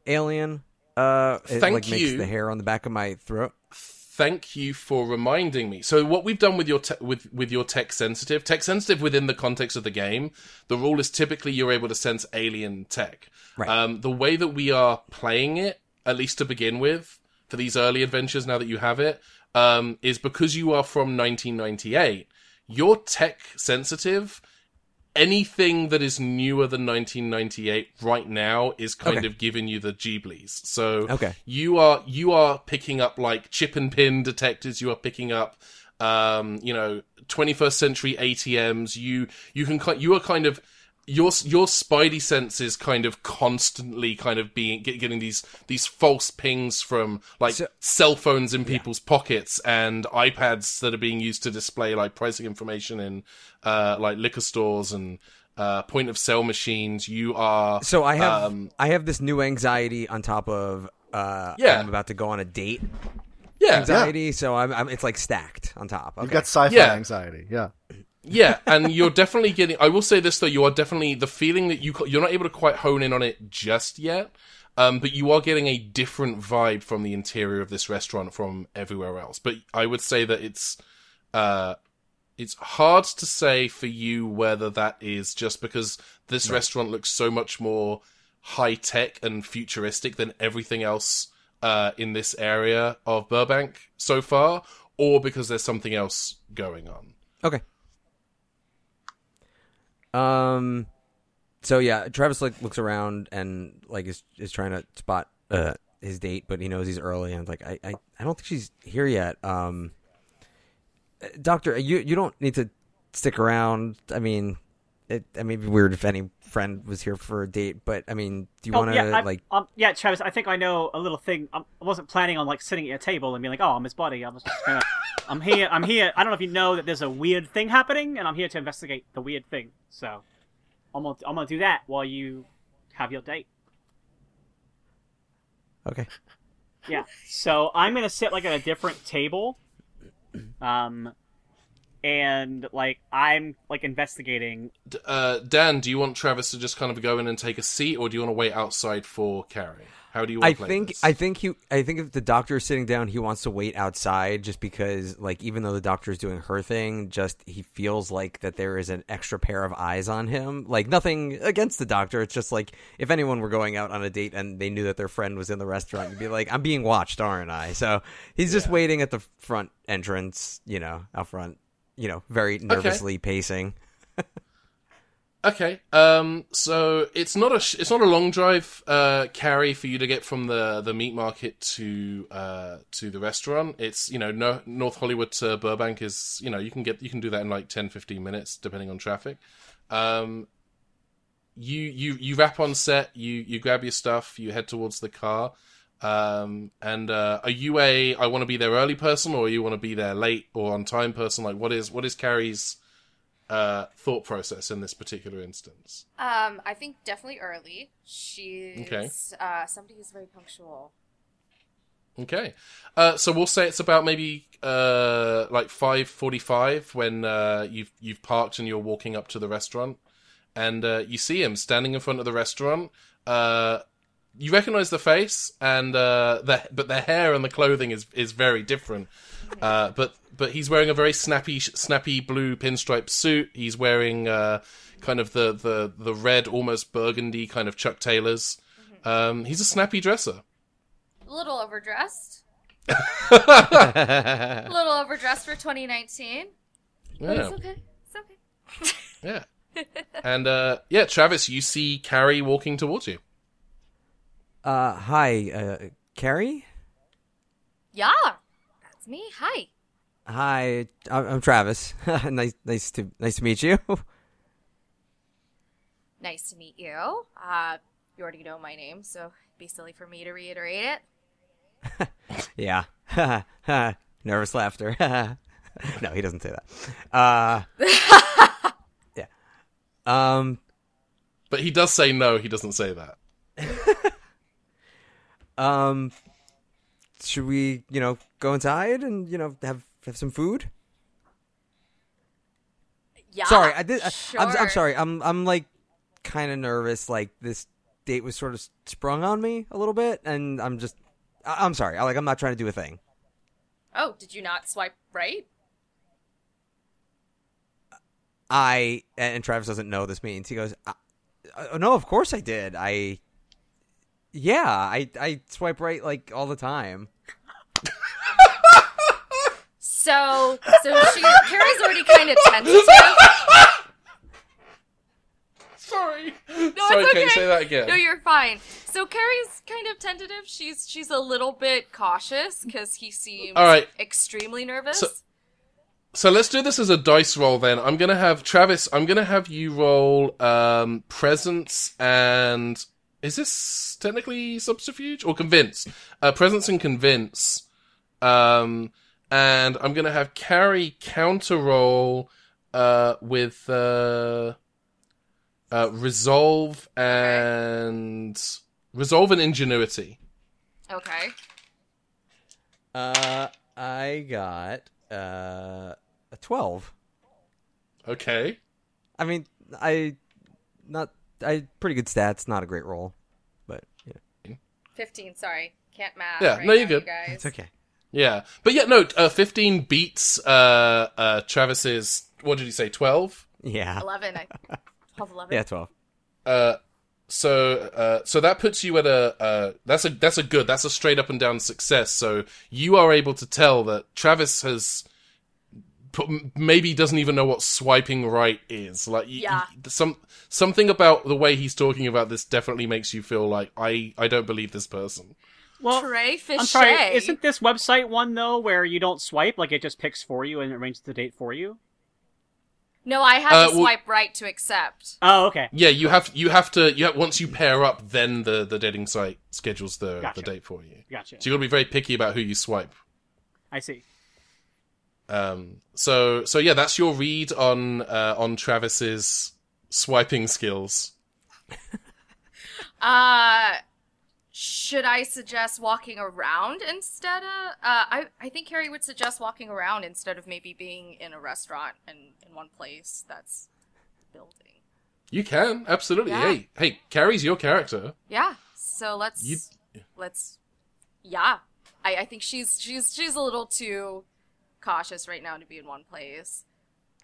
[SPEAKER 5] alien. Uh, it
[SPEAKER 1] Thank
[SPEAKER 5] like makes
[SPEAKER 1] you.
[SPEAKER 5] the hair on the back of my throat.
[SPEAKER 1] Thank you for reminding me. So what we've done with your te- with with your tech sensitive, tech sensitive within the context of the game, the rule is typically you're able to sense alien tech.
[SPEAKER 5] Right.
[SPEAKER 1] Um, the way that we are playing it, at least to begin with, for these early adventures, now that you have it, um, is because you are from 1998. You're tech sensitive. Anything that is newer than 1998 right now is kind
[SPEAKER 5] Okay.
[SPEAKER 1] of giving you the Ghibli's. So
[SPEAKER 5] Okay.
[SPEAKER 1] you are you are picking up like chip and pin detectors. You are picking up, um, you know, 21st century ATMs. You you can you are kind of your your spidey sense is kind of constantly kind of being get, getting these these false pings from like
[SPEAKER 5] So-
[SPEAKER 1] cell phones in people's pockets and iPads that are being used to display like pricing information in uh, like liquor stores and uh, point of sale machines. You are
[SPEAKER 5] So I have
[SPEAKER 1] um,
[SPEAKER 5] I have this new anxiety on top of uh,
[SPEAKER 1] Yeah.
[SPEAKER 5] I'm about to go on a date
[SPEAKER 1] yeah
[SPEAKER 5] anxiety. So I'm, I'm it's like stacked on top. Okay.
[SPEAKER 4] You've got sci-fi
[SPEAKER 1] Yeah.
[SPEAKER 4] anxiety. Yeah.
[SPEAKER 1] Yeah, and you're definitely getting. I will say this though, you are definitely the feeling that you you're not able to quite hone in on it just yet. Um, but you are getting a different vibe from the interior of this restaurant from everywhere else. But I would say that it's, uh, it's hard to say for you whether that is just because this restaurant looks so much more high tech and futuristic than everything else uh, in this area of Burbank so far, or because there's something else going on.
[SPEAKER 5] Okay. Um. So yeah, Travis like looks around and like is is trying to spot uh his date, but he knows he's early and like I I, I don't think she's here yet. Um. uh, Doctor, you you don't need to stick around. I mean, it I mean, it'd be weird if any friend was here for a date, but I mean, do you
[SPEAKER 3] Oh,
[SPEAKER 5] want to
[SPEAKER 3] yeah,
[SPEAKER 5] like?
[SPEAKER 3] um, yeah, Travis. I think I know a little thing. I wasn't planning on like sitting at a table and being like, "Oh, I'm his buddy." I was just gonna. I'm here. I'm here. I don't know if you know that there's a weird thing happening, and I'm here to investigate the weird thing. So, I'm gonna I'm gonna do that while you have your date.
[SPEAKER 5] Okay.
[SPEAKER 3] Yeah. So I'm gonna sit like at a different table, um, and like I'm like investigating.
[SPEAKER 1] D- Uh, Dan, do you want Travis to just kind of go in and take a seat, or do you want to wait outside for Carrie? How do you want
[SPEAKER 5] I
[SPEAKER 1] to play
[SPEAKER 5] think
[SPEAKER 1] this?
[SPEAKER 5] I think he I think if the doctor is sitting down, he wants to wait outside just because like even though the doctor is doing her thing, just he feels like that there is an extra pair of eyes on him. Like nothing against the doctor, it's just like if anyone were going out on a date and they knew that their friend was in the restaurant, you'd be like, I'm being watched, aren't I? So he's just waiting at the front entrance, you know, out front, you know, very nervously pacing.
[SPEAKER 1] Okay. Um. So it's not a sh- it's not a long drive, uh, Carrie, for you to get from the the meat market to uh to the restaurant. It's you know no, North Hollywood to Burbank is you know you can get you can do that in like 10, 15 minutes depending on traffic. Um. You you you wrap on set. You you grab your stuff. You head towards the car. Um. And uh, are you a I want to be there early person, or you want to be there late or on time person? Like what is what is Carrie's uh, thought process in this particular instance.
[SPEAKER 2] Um, I think definitely early. She's
[SPEAKER 1] Okay.
[SPEAKER 2] uh, somebody who's very punctual.
[SPEAKER 1] Okay, uh, so we'll say it's about maybe uh, like five forty-five when uh, you've you've parked and you're walking up to the restaurant, and uh, you see him standing in front of the restaurant. Uh, you recognize the face, and uh, the but the hair and the clothing is is very different. Uh, but but he's wearing a very snappy snappy blue pinstripe suit. He's wearing uh, kind of the, the the red, almost burgundy kind of Chuck Taylors. Um, he's a snappy dresser.
[SPEAKER 2] A little overdressed. A little overdressed for 2019. But
[SPEAKER 1] Yeah.
[SPEAKER 2] it's okay. It's okay.
[SPEAKER 1] Yeah. and uh yeah, Travis, you see Carrie walking towards you.
[SPEAKER 5] Uh hi, uh Carrie?
[SPEAKER 2] Yeah, that's me. Hi.
[SPEAKER 5] Hi, I'm I'm Travis. nice, nice to nice to meet you.
[SPEAKER 2] Nice to meet you. Uh, you already know my name, so it'd be silly for me to reiterate it.
[SPEAKER 5] Yeah. Nervous laughter. no, he doesn't say that. Uh, yeah. Um.
[SPEAKER 1] But he does say no. He doesn't say that.
[SPEAKER 5] Um. Should we, you know, go inside and you know have have some food?
[SPEAKER 2] Yeah.
[SPEAKER 5] sorry, I did. I, I'm I'm sorry. I'm I'm like kind of nervous. Like this date was sort of sprung on me a little bit, and I'm just. I, I'm sorry. I, like I'm not trying to do a thing.
[SPEAKER 2] Oh, did you not swipe right?
[SPEAKER 5] I and Travis doesn't know this means. He goes, I, I, "No, of course I did. I, yeah, I I swipe right like all the time."
[SPEAKER 2] So, so she Carrie's already kind of tentative.
[SPEAKER 1] Sorry.
[SPEAKER 2] No,
[SPEAKER 1] Sorry,
[SPEAKER 2] it's
[SPEAKER 1] can you
[SPEAKER 2] okay.
[SPEAKER 1] say that again?
[SPEAKER 2] No, you're fine. So Carrie's kind of tentative. She's she's a little bit cautious because he seems
[SPEAKER 1] All right.
[SPEAKER 2] extremely nervous.
[SPEAKER 1] So- So let's do this as a dice roll then. I'm gonna have Travis. I'm gonna have you roll um, presence and is this technically subterfuge or convince? Uh, presence and convince. Um, and I'm gonna have Carrie counter roll uh, with uh, uh, resolve and resolve and ingenuity.
[SPEAKER 2] okay.
[SPEAKER 5] Uh, I got uh a twelve.
[SPEAKER 1] Okay.
[SPEAKER 5] I mean, I not I pretty good stats. Not a great roll, but yeah,
[SPEAKER 2] Fifteen. Sorry, can't math.
[SPEAKER 1] Yeah,
[SPEAKER 2] right
[SPEAKER 1] no, you're
[SPEAKER 2] now,
[SPEAKER 1] good.
[SPEAKER 2] You guys.
[SPEAKER 5] it's okay.
[SPEAKER 1] Yeah, but yeah, no. Uh, Fifteen beats uh, uh, Travis's. What did he say? Twelve.
[SPEAKER 5] Yeah,
[SPEAKER 2] Eleven. I, 12, 11.
[SPEAKER 5] yeah, twelve.
[SPEAKER 1] Uh, so uh, so that puts you at a uh, that's a that's a good that's a straight up and down success. So you are able to tell that Travis has put, maybe doesn't even know what swiping right is. Like
[SPEAKER 2] Yeah.
[SPEAKER 1] some something about the way he's talking about this definitely makes you feel like I I don't believe this person.
[SPEAKER 3] Well,
[SPEAKER 2] Trey Fichet.
[SPEAKER 3] I'm sorry. Isn't this website one though where you don't swipe, like it just picks for you and arranges the date for you?
[SPEAKER 2] No, I have
[SPEAKER 1] Uh,
[SPEAKER 2] to
[SPEAKER 1] well-
[SPEAKER 2] swipe right to accept.
[SPEAKER 3] Oh, okay.
[SPEAKER 1] Yeah, you have you have to you have, once you pair up, then the the dating site schedules the
[SPEAKER 3] Gotcha.
[SPEAKER 1] the date for you.
[SPEAKER 3] Gotcha.
[SPEAKER 1] So you got to be very picky about who you swipe.
[SPEAKER 3] I see.
[SPEAKER 1] Um, so so yeah, that's your read on uh, on Travis's swiping skills.
[SPEAKER 2] Uh, should I suggest walking around instead of? Uh, I I think Harry would suggest walking around instead of maybe being in a restaurant and in one place that's building.
[SPEAKER 1] You can absolutely.
[SPEAKER 2] Yeah.
[SPEAKER 1] Hey hey, Carrie's your character.
[SPEAKER 2] Yeah. So let's
[SPEAKER 1] You-
[SPEAKER 2] let's yeah. I I think she's she's she's a little too cautious right now to be in one place.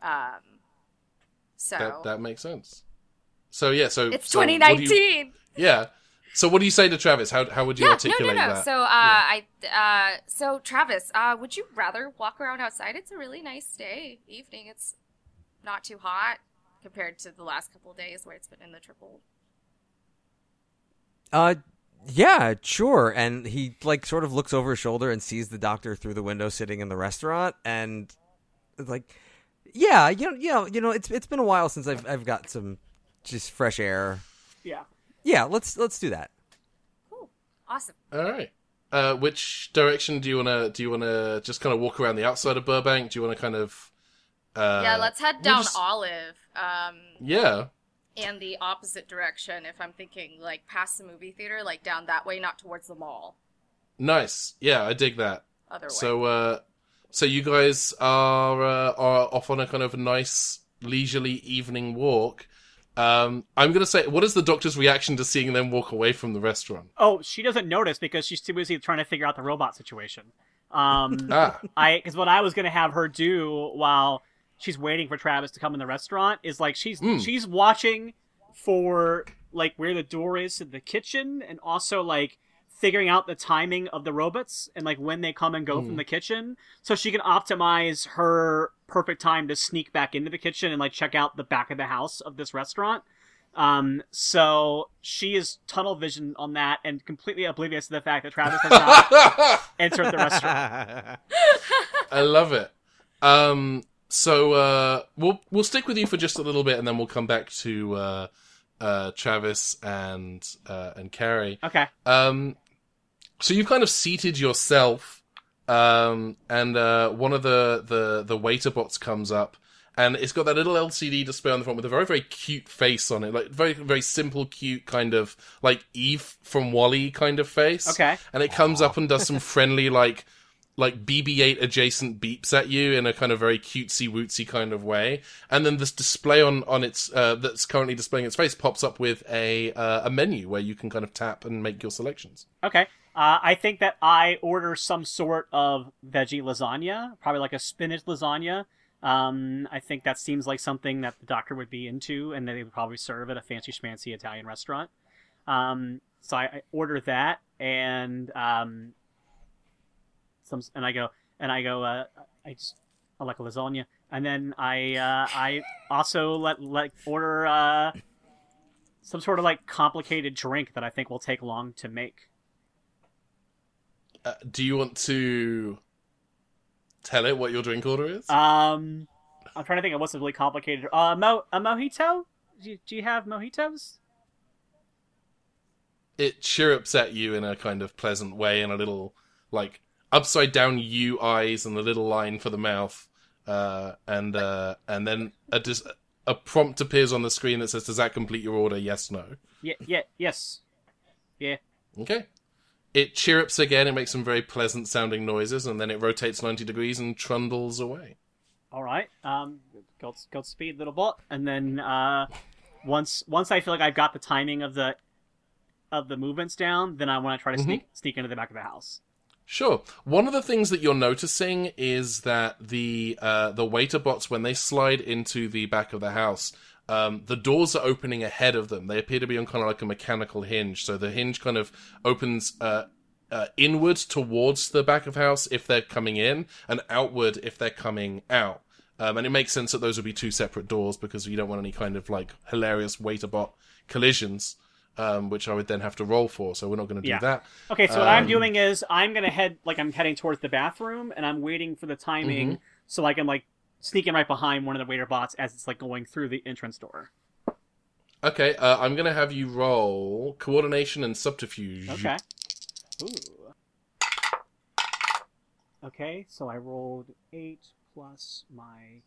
[SPEAKER 2] Um. So
[SPEAKER 1] That that makes sense. So yeah, so
[SPEAKER 2] it's
[SPEAKER 1] so what you-
[SPEAKER 2] 2019.
[SPEAKER 1] yeah. So what do you say to Travis? How how would you
[SPEAKER 2] yeah,
[SPEAKER 1] articulate
[SPEAKER 2] no, no.
[SPEAKER 1] that?
[SPEAKER 2] So, uh, I, uh, so Travis, uh, would you rather walk around outside? It's a really nice day, evening. It's not too hot compared to the last couple of days where it's been in the triple.
[SPEAKER 5] Uh, yeah, sure. And he like sort of looks over his shoulder and sees the doctor through the window sitting in the restaurant, and like, yeah, you know, you know, you know, it's it's been a while since I've I've got some just fresh air.
[SPEAKER 3] Yeah.
[SPEAKER 5] Yeah, let's let's do that.
[SPEAKER 2] Cool, awesome.
[SPEAKER 1] All right. Uh, which direction do you wanna do? You wanna just kind of walk around the outside of Burbank? Do you wanna kind of? Uh,
[SPEAKER 2] yeah, let's head
[SPEAKER 1] we'll
[SPEAKER 2] down
[SPEAKER 1] just-
[SPEAKER 2] Olive, um,
[SPEAKER 1] Yeah.
[SPEAKER 2] And the opposite direction. If I'm thinking like past the movie theater, like down that way, not towards the mall.
[SPEAKER 1] Nice. Yeah, I dig that.
[SPEAKER 2] Other way.
[SPEAKER 1] So, uh, so you guys are uh, are off on a kind of nice leisurely evening walk. Um, I'm gonna say, what is the doctor's reaction to seeing them walk away from the restaurant?
[SPEAKER 3] Oh, she doesn't notice because she's too busy trying to figure out the robot situation. Um,
[SPEAKER 1] Ah,
[SPEAKER 3] I because what I was gonna have her do while she's waiting for Travis to come in the restaurant is like she's
[SPEAKER 1] Mm.
[SPEAKER 3] she's watching for like where the door is to the kitchen and also like figuring out the timing of the robots and like when they come and go from
[SPEAKER 1] Mm.
[SPEAKER 3] the kitchen so she can optimize her perfect time to sneak back into the kitchen and like check out the back of the house of this restaurant um so she is tunnel vision on that and completely oblivious to the fact that Travis has not entered the restaurant
[SPEAKER 1] I love it. Um, so uh, we'll we'll stick with you for just a little bit, and then we'll come back to uh, uh, Travis and uh, and Carrie.
[SPEAKER 3] Okay.
[SPEAKER 1] Um, so you've kind of seated yourself, um, and uh, one of the, the the waiter bots comes up, and it's got that little LCD display on the front with a very very cute face on it, like very very simple, cute kind of like Eve from WALL-E kind of face.
[SPEAKER 3] Okay.
[SPEAKER 1] and it comes up and does some friendly like like BB-8 adjacent beeps at you in a kind of very cutesy wootsy kind of way, and then this display on on its uh, that's currently displaying its face pops up with a uh, a menu where you can kind of tap and make your selections.
[SPEAKER 3] Okay. Uh, I think that I order some sort of veggie lasagna, probably like a spinach lasagna. Um, I think that seems like something that the doctor would be into, and they would probably serve at a fancy schmancy Italian restaurant. Um, so I, I order that, and um, some, and I go, and I go, uh, I just, I like a lasagna, and then I, uh, I also let let order uh, some sort of like complicated drink that I think will take long to make.
[SPEAKER 1] Uh, do you want to tell it what your drink order is?
[SPEAKER 3] Um, I'm trying to think of what's a really complicated. Uh, mo- a mojito? Do you, do you have mojitos?
[SPEAKER 1] it chirrups at you in a kind of pleasant way, in a little like upside down U eyes and the little line for the mouth, uh, and uh, and then a dis- a prompt appears on the screen that says, "Does that complete your order? Yes, no."
[SPEAKER 3] Yeah, yeah, yes, yeah.
[SPEAKER 1] Okay. It chirrups again. It makes some very pleasant sounding noises, and then it rotates ninety degrees and trundles away.
[SPEAKER 3] All right. Um, go go speed, little bot, and then uh, once once I feel like I've got the timing of the of the movements down, then I want to try to sneak sneak into the back of the house.
[SPEAKER 1] Sure. One of the things that you're noticing is that the uh, the waiter bots, when they slide into the back of the house, um, the doors are opening ahead of them. They appear to be on kind of like a mechanical hinge. So the hinge kind of opens uh, uh, inward towards the back of house if they're coming in, and outward if they're coming out. Um, and it makes sense that those would be two separate doors because you don't want any kind of like hilarious waiter bot collisions. Um, which I would then have to roll for, so we're not going to do
[SPEAKER 3] Yeah.
[SPEAKER 1] that.
[SPEAKER 3] Okay, so what I'm
[SPEAKER 1] Um,
[SPEAKER 3] doing is I'm gonna head like I'm heading towards the bathroom, and I'm waiting for the timing
[SPEAKER 1] Mm-hmm.
[SPEAKER 3] so I can like sneak in right behind one of the waiter bots as it's like going through the entrance door.
[SPEAKER 1] Okay, uh, I'm gonna have you roll coordination and subterfuge.
[SPEAKER 3] Okay. Ooh. Okay, so I rolled eight plus my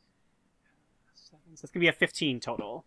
[SPEAKER 3] seven. So it's gonna be a fifteen total.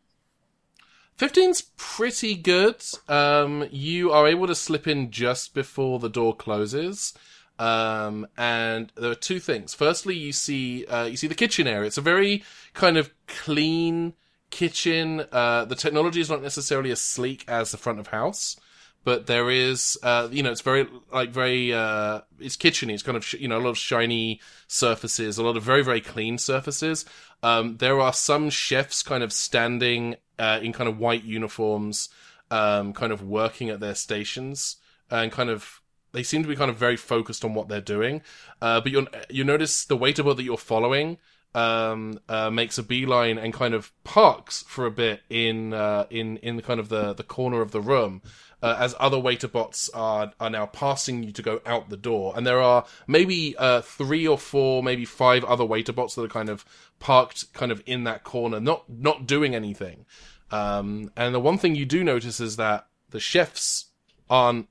[SPEAKER 1] 15's pretty good. Um, you are able to slip in just before the door closes. Um, and there are two things. Firstly, you see, uh, you see the kitchen area. It's a very kind of clean kitchen. Uh, the technology is not necessarily as sleek as the front of house, but there is, uh, you know, it's very, like, very, uh, it's kitcheny. It's kind of, sh- you know, a lot of shiny surfaces, a lot of very, very clean surfaces. Um, there are some chefs kind of standing, uh, in kind of white uniforms, um, kind of working at their stations and kind of, they seem to be kind of very focused on what they're doing. Uh, but you you notice the waiter that you're following, um, uh, makes a beeline and kind of parks for a bit in uh, in in kind of the the corner of the room. Uh, as other waiter bots are are now passing you to go out the door, and there are maybe uh, three or four, maybe five other waiter bots that are kind of parked, kind of in that corner, not not doing anything. Um, and the one thing you do notice is that the chefs aren't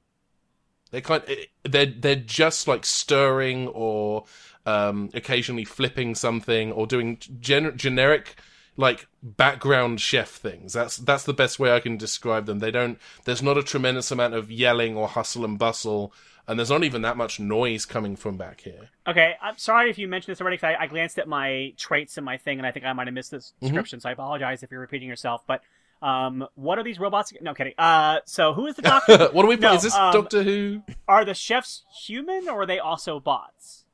[SPEAKER 1] they kind they're they're just like stirring or um, occasionally flipping something or doing gen- generic like background chef things. That's that's the best way I can describe them. They don't. There's not a tremendous amount of yelling or hustle and bustle, and there's not even that much noise coming from back here.
[SPEAKER 3] Okay, I'm sorry if you mentioned this already. 'cause I, I glanced at my traits in my thing, and I think I might have missed this description. So I apologize if you're repeating yourself. But um, what are these robots? No kidding. Uh, so who is the doctor?
[SPEAKER 1] what are we?
[SPEAKER 3] No,
[SPEAKER 1] is this
[SPEAKER 3] um,
[SPEAKER 1] Doctor Who?
[SPEAKER 3] are the chefs human or are they also bots?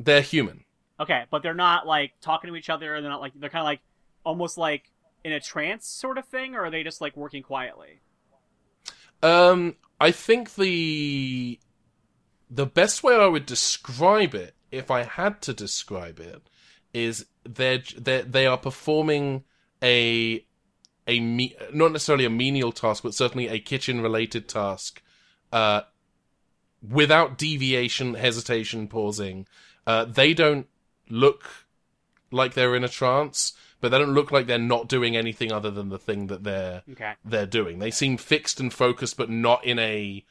[SPEAKER 1] They're human.
[SPEAKER 3] Okay, but they're not like talking to each other. They're not like they're kind of like almost like in a trance sort of thing, or are they just like working quietly?
[SPEAKER 1] Um, I think the the best way I would describe it, if I had to describe it, is they're they they are performing a a me- not necessarily a menial task, but certainly a kitchen related task, uh, without deviation, hesitation, pausing. Uh, they don't look like they're in a trance, but they don't look like they're not doing anything other than the thing that they're
[SPEAKER 3] Okay,
[SPEAKER 1] they're doing. They seem fixed and focused, but not in a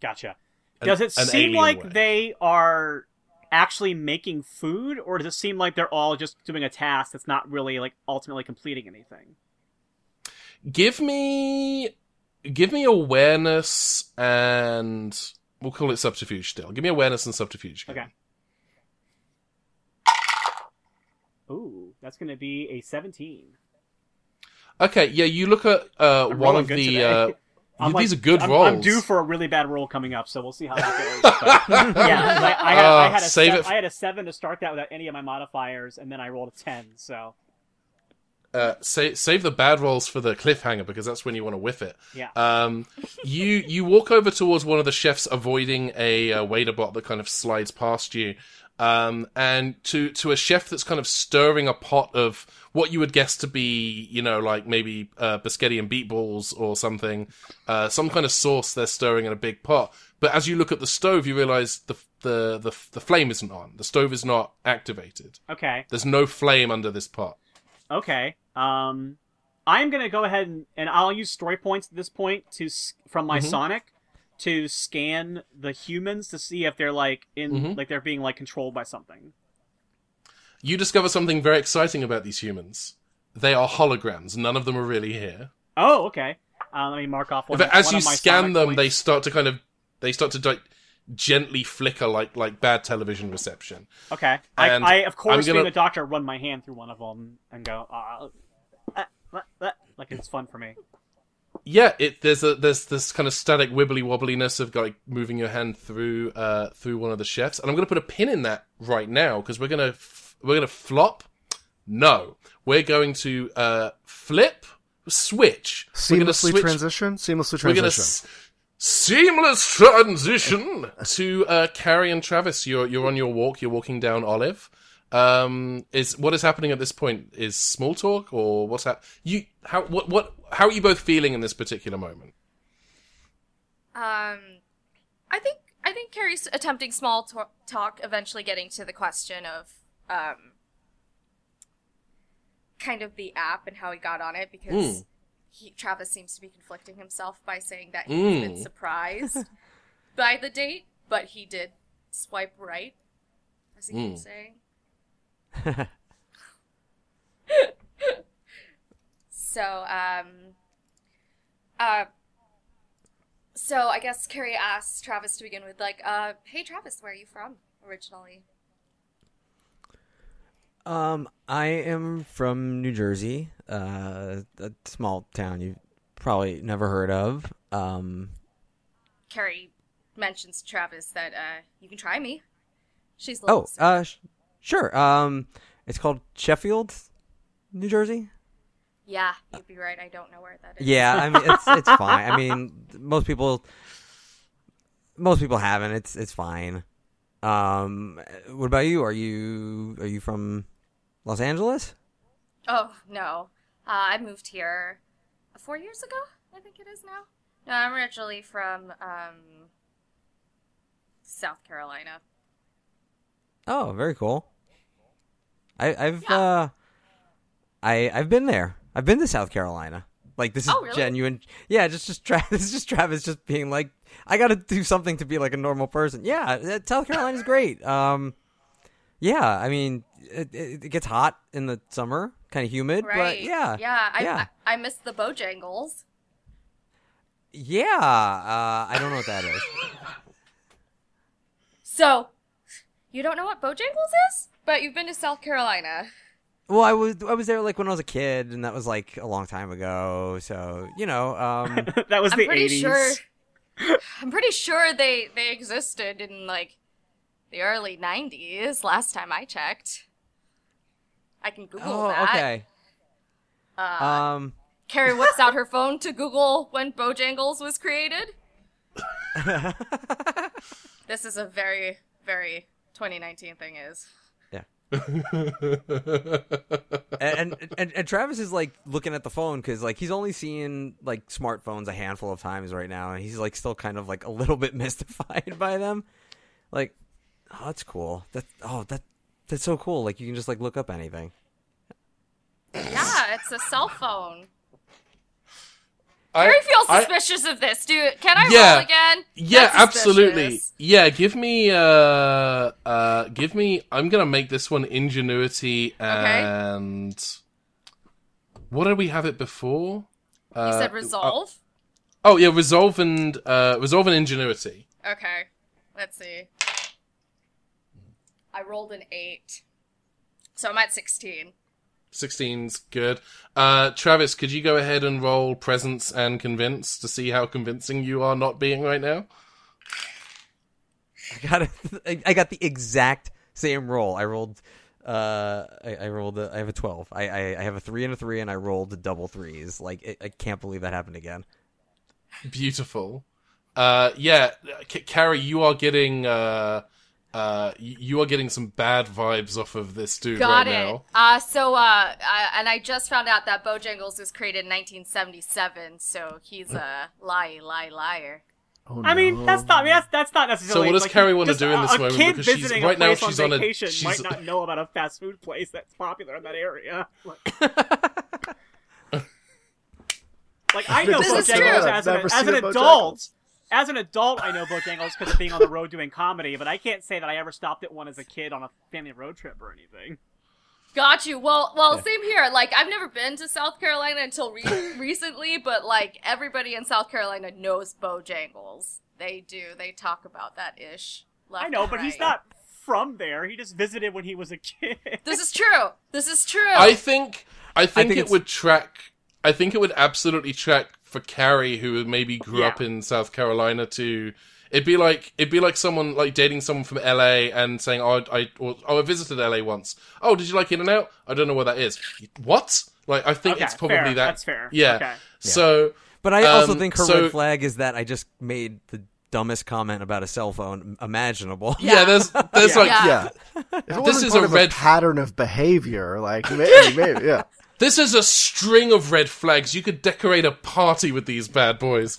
[SPEAKER 3] gotcha.
[SPEAKER 1] An-
[SPEAKER 3] Does it seem like
[SPEAKER 1] way.
[SPEAKER 3] they are actually making food, or does it seem like they're all just doing a task that's not really like ultimately completing anything?
[SPEAKER 1] give me give me awareness and we'll call it subterfuge still. Give me awareness and subterfuge.
[SPEAKER 3] Okay. Ooh, that's going to be a 17.
[SPEAKER 1] Okay, yeah, you look at uh, one of the. Uh,
[SPEAKER 3] I'm
[SPEAKER 1] these
[SPEAKER 3] like-
[SPEAKER 1] are good
[SPEAKER 3] I'm,
[SPEAKER 1] rolls.
[SPEAKER 3] I'm due for a really bad roll coming up, so we'll see how that goes. But, yeah, I, I, had, I, had a
[SPEAKER 1] save
[SPEAKER 3] sev-
[SPEAKER 1] it f-
[SPEAKER 3] I had a seven to start that without any of my modifiers, and then I rolled a ten. So
[SPEAKER 1] uh, save, save the bad rolls for the cliffhanger because that's when you want to whiff it.
[SPEAKER 3] yeah,
[SPEAKER 1] Um, you you walk over towards one of the chefs, avoiding a uh, waiter bot that kind of slides past you, um, and to to a chef that's kind of stirring a pot of what you would guess to be, you know, like maybe uh, biscotti and beet balls or something, uh, some kind of sauce they're stirring in a big pot. But as you look at the stove, you realize the the the, the flame isn't on. The stove is not activated.
[SPEAKER 3] okay,
[SPEAKER 1] There's no flame under this pot.
[SPEAKER 3] okay. Um, I'm gonna go ahead and, and I'll use story points at this point to from my
[SPEAKER 1] Mhm.
[SPEAKER 3] Sonic to scan the humans to see if they're like in
[SPEAKER 1] Mhm.
[SPEAKER 3] like they're being like controlled by something.
[SPEAKER 1] You discover something very exciting about these humans. They are holograms. None of them are really here.
[SPEAKER 3] Oh, okay. Uh, let me mark off one.
[SPEAKER 1] As you scan them, they start to kind of they start to like gently flicker like like bad television reception.
[SPEAKER 3] Okay. I, I of course,
[SPEAKER 1] gonna-
[SPEAKER 3] being a doctor, run my hand through one of them and go, uh, uh, uh, uh, like it's fun for me.
[SPEAKER 1] Yeah, it there's a there's this kind of static wibbly wobbliness of like moving your hand through uh through one of the chefs, and I'm gonna put a pin in that right now because we're gonna f- we're gonna flop. No, we're going to uh flip switch.
[SPEAKER 4] Seamlessly
[SPEAKER 1] switch
[SPEAKER 4] transition. Seamlessly transition.
[SPEAKER 1] s- seamless transition to uh, Carrie and Travis. You're you're on your walk. You're walking down Olive. Um, is what is happening at this point? Is small talk or what's hap- You how what what how are you both feeling in this particular moment?
[SPEAKER 2] Um, I think I think Carrie's attempting small to- talk, eventually getting to the question of um, kind of the app and how he got on it because
[SPEAKER 1] Mm.
[SPEAKER 2] he, Travis seems to be conflicting himself by saying that he's been
[SPEAKER 1] Mm.
[SPEAKER 2] surprised by the date, but he did swipe right, as he keeps
[SPEAKER 1] Mm.
[SPEAKER 2] saying. So, um, uh, so I guess Carrie asks Travis to begin with, like, uh, hey Travis, where are you from originally?
[SPEAKER 5] Um, I am from New Jersey, uh, a small town you've probably never heard of. Um,
[SPEAKER 2] Carrie mentions to Travis that, uh, you can try me. She's
[SPEAKER 5] oh,
[SPEAKER 2] little.
[SPEAKER 5] uh, sure. Um, it's called Sheffield, New Jersey.
[SPEAKER 2] yeah, you'd be right. I don't know where that is.
[SPEAKER 5] Yeah, I mean it's it's fine. I mean most people most people haven't. It's it's fine. Um, what about you? Are you are you from Los Angeles?
[SPEAKER 2] Oh no, uh, I moved here four years ago. I think it is now. No, I'm originally from um, South Carolina.
[SPEAKER 5] Oh, very cool. I, I've
[SPEAKER 2] Yeah.
[SPEAKER 5] uh, I I've been there. I've been to South Carolina. Like this is
[SPEAKER 2] Oh, really?
[SPEAKER 5] genuine. Yeah, just just Tra- this is just Travis just being like, I got to do something to be like a normal person. Yeah, uh, South Carolina's great. Um, yeah, I mean, it, it, it gets hot in the summer, kind of humid,
[SPEAKER 2] Right.
[SPEAKER 5] but yeah,
[SPEAKER 2] Yeah. I,
[SPEAKER 5] yeah.
[SPEAKER 2] I, I miss the Bojangles.
[SPEAKER 5] yeah. Uh, I don't know what that is.
[SPEAKER 2] So, you don't know what Bojangles is? But you've been to South Carolina.
[SPEAKER 5] Well, I was I was there like when I was a kid, and that was like a long time ago. So you know, um,
[SPEAKER 3] that was
[SPEAKER 2] I'm
[SPEAKER 3] the
[SPEAKER 2] pretty
[SPEAKER 3] 80s.
[SPEAKER 2] sure. I'm pretty sure they they existed in like the early '90s. Last time I checked. I can Google
[SPEAKER 5] oh,
[SPEAKER 2] that.
[SPEAKER 5] okay.
[SPEAKER 2] Uh,
[SPEAKER 5] Um,
[SPEAKER 2] Carrie whips out her phone to Google when Bojangles was created. This is a very, very 2019 thing. Is Yeah.
[SPEAKER 5] and, and and Travis is like looking at the phone because like he's only seen like smartphones a handful of times right now, and he's like still kind of like a little bit mystified by them. Like, oh, that's cool. That oh that that's so cool. Like you can just like look up anything.
[SPEAKER 2] Yeah, it's a cell phone.
[SPEAKER 1] I,
[SPEAKER 2] Harry feels
[SPEAKER 1] I-
[SPEAKER 2] suspicious of this, dude. Can I
[SPEAKER 1] Yeah.
[SPEAKER 2] roll again?
[SPEAKER 1] Yeah,
[SPEAKER 2] That's
[SPEAKER 1] absolutely.
[SPEAKER 2] suspicious.
[SPEAKER 1] Yeah, give me uh uh give me I'm gonna make this one ingenuity and what did we have it before?
[SPEAKER 2] You
[SPEAKER 1] Uh,
[SPEAKER 2] said resolve.
[SPEAKER 1] Oh yeah, resolve and uh resolve and ingenuity.
[SPEAKER 2] Okay, let's see. I rolled an eight, so I'm at sixteen.
[SPEAKER 1] 16's good. Uh Travis, could you go ahead and roll presence and convince to see how convincing you are not being right now?
[SPEAKER 5] I got a, I got the exact same roll. I rolled. Uh, I, I rolled. A, I have a twelve. I, I I have a three and a three, and I rolled double threes. Like it, I can't believe that happened again.
[SPEAKER 1] Beautiful. Uh yeah, C- Carrie, you are getting uh uh you are getting some bad vibes off of this dude right now.
[SPEAKER 2] Got
[SPEAKER 1] right
[SPEAKER 2] it.
[SPEAKER 1] now.
[SPEAKER 2] Uh, so, uh, I, and I just found out that Bojangles was created in 1977, so he's a lie, lie, liar.
[SPEAKER 4] Oh,
[SPEAKER 3] I mean, that's not. I mean, that's that's not necessarily.
[SPEAKER 1] So, what does
[SPEAKER 3] like,
[SPEAKER 1] Carrie wanna do in this
[SPEAKER 3] a
[SPEAKER 1] moment?
[SPEAKER 3] kid
[SPEAKER 1] Because she's- right now she's
[SPEAKER 3] on
[SPEAKER 1] on a-
[SPEAKER 3] vacation
[SPEAKER 1] she's-
[SPEAKER 3] might not know about a fast food place that's popular in that area. Like, like, I know
[SPEAKER 2] This is true.
[SPEAKER 3] Bojangles as an, as an
[SPEAKER 4] a
[SPEAKER 3] adult.
[SPEAKER 4] Bojangles.
[SPEAKER 3] As an adult, I know Bojangles because of being on the road doing comedy, but I can't say that I ever stopped at one as a kid on a family road trip or anything.
[SPEAKER 2] Got you. Well, well,
[SPEAKER 5] Yeah.
[SPEAKER 2] same here. Like, I've never been to South Carolina until re- recently, but like everybody in South Carolina knows Bojangles. They do. They talk about that ish.
[SPEAKER 3] I know,
[SPEAKER 2] and
[SPEAKER 3] but he's not from there. He just visited when he was a kid.
[SPEAKER 2] This is true. This is true.
[SPEAKER 1] I think I think,
[SPEAKER 5] think
[SPEAKER 1] it
[SPEAKER 5] it's-
[SPEAKER 1] would track I think it would absolutely track for Carrie who maybe grew up in South Carolina to it'd be like it'd be like someone like dating someone from LA and saying, "Oh, I or, oh, I visited LA once. Oh, did you like In and Out? I don't know where that is. What? Like I think
[SPEAKER 3] Okay,
[SPEAKER 1] it's probably
[SPEAKER 3] fair.
[SPEAKER 1] that.
[SPEAKER 3] That's fair.
[SPEAKER 1] Yeah.
[SPEAKER 3] Okay.
[SPEAKER 1] So
[SPEAKER 5] But I also
[SPEAKER 1] Um,
[SPEAKER 5] think her
[SPEAKER 1] so-
[SPEAKER 5] red flag is that I just made the dumbest comment about a cell phone imaginable.
[SPEAKER 1] yeah, there's there's like
[SPEAKER 2] Yeah.
[SPEAKER 4] Yeah. If it
[SPEAKER 1] This
[SPEAKER 4] wasn't
[SPEAKER 1] is
[SPEAKER 4] part
[SPEAKER 1] a
[SPEAKER 4] of
[SPEAKER 1] red-
[SPEAKER 4] a pattern of behavior, like maybe, maybe yeah.
[SPEAKER 1] This is a string of red flags. You could decorate a party with these bad boys.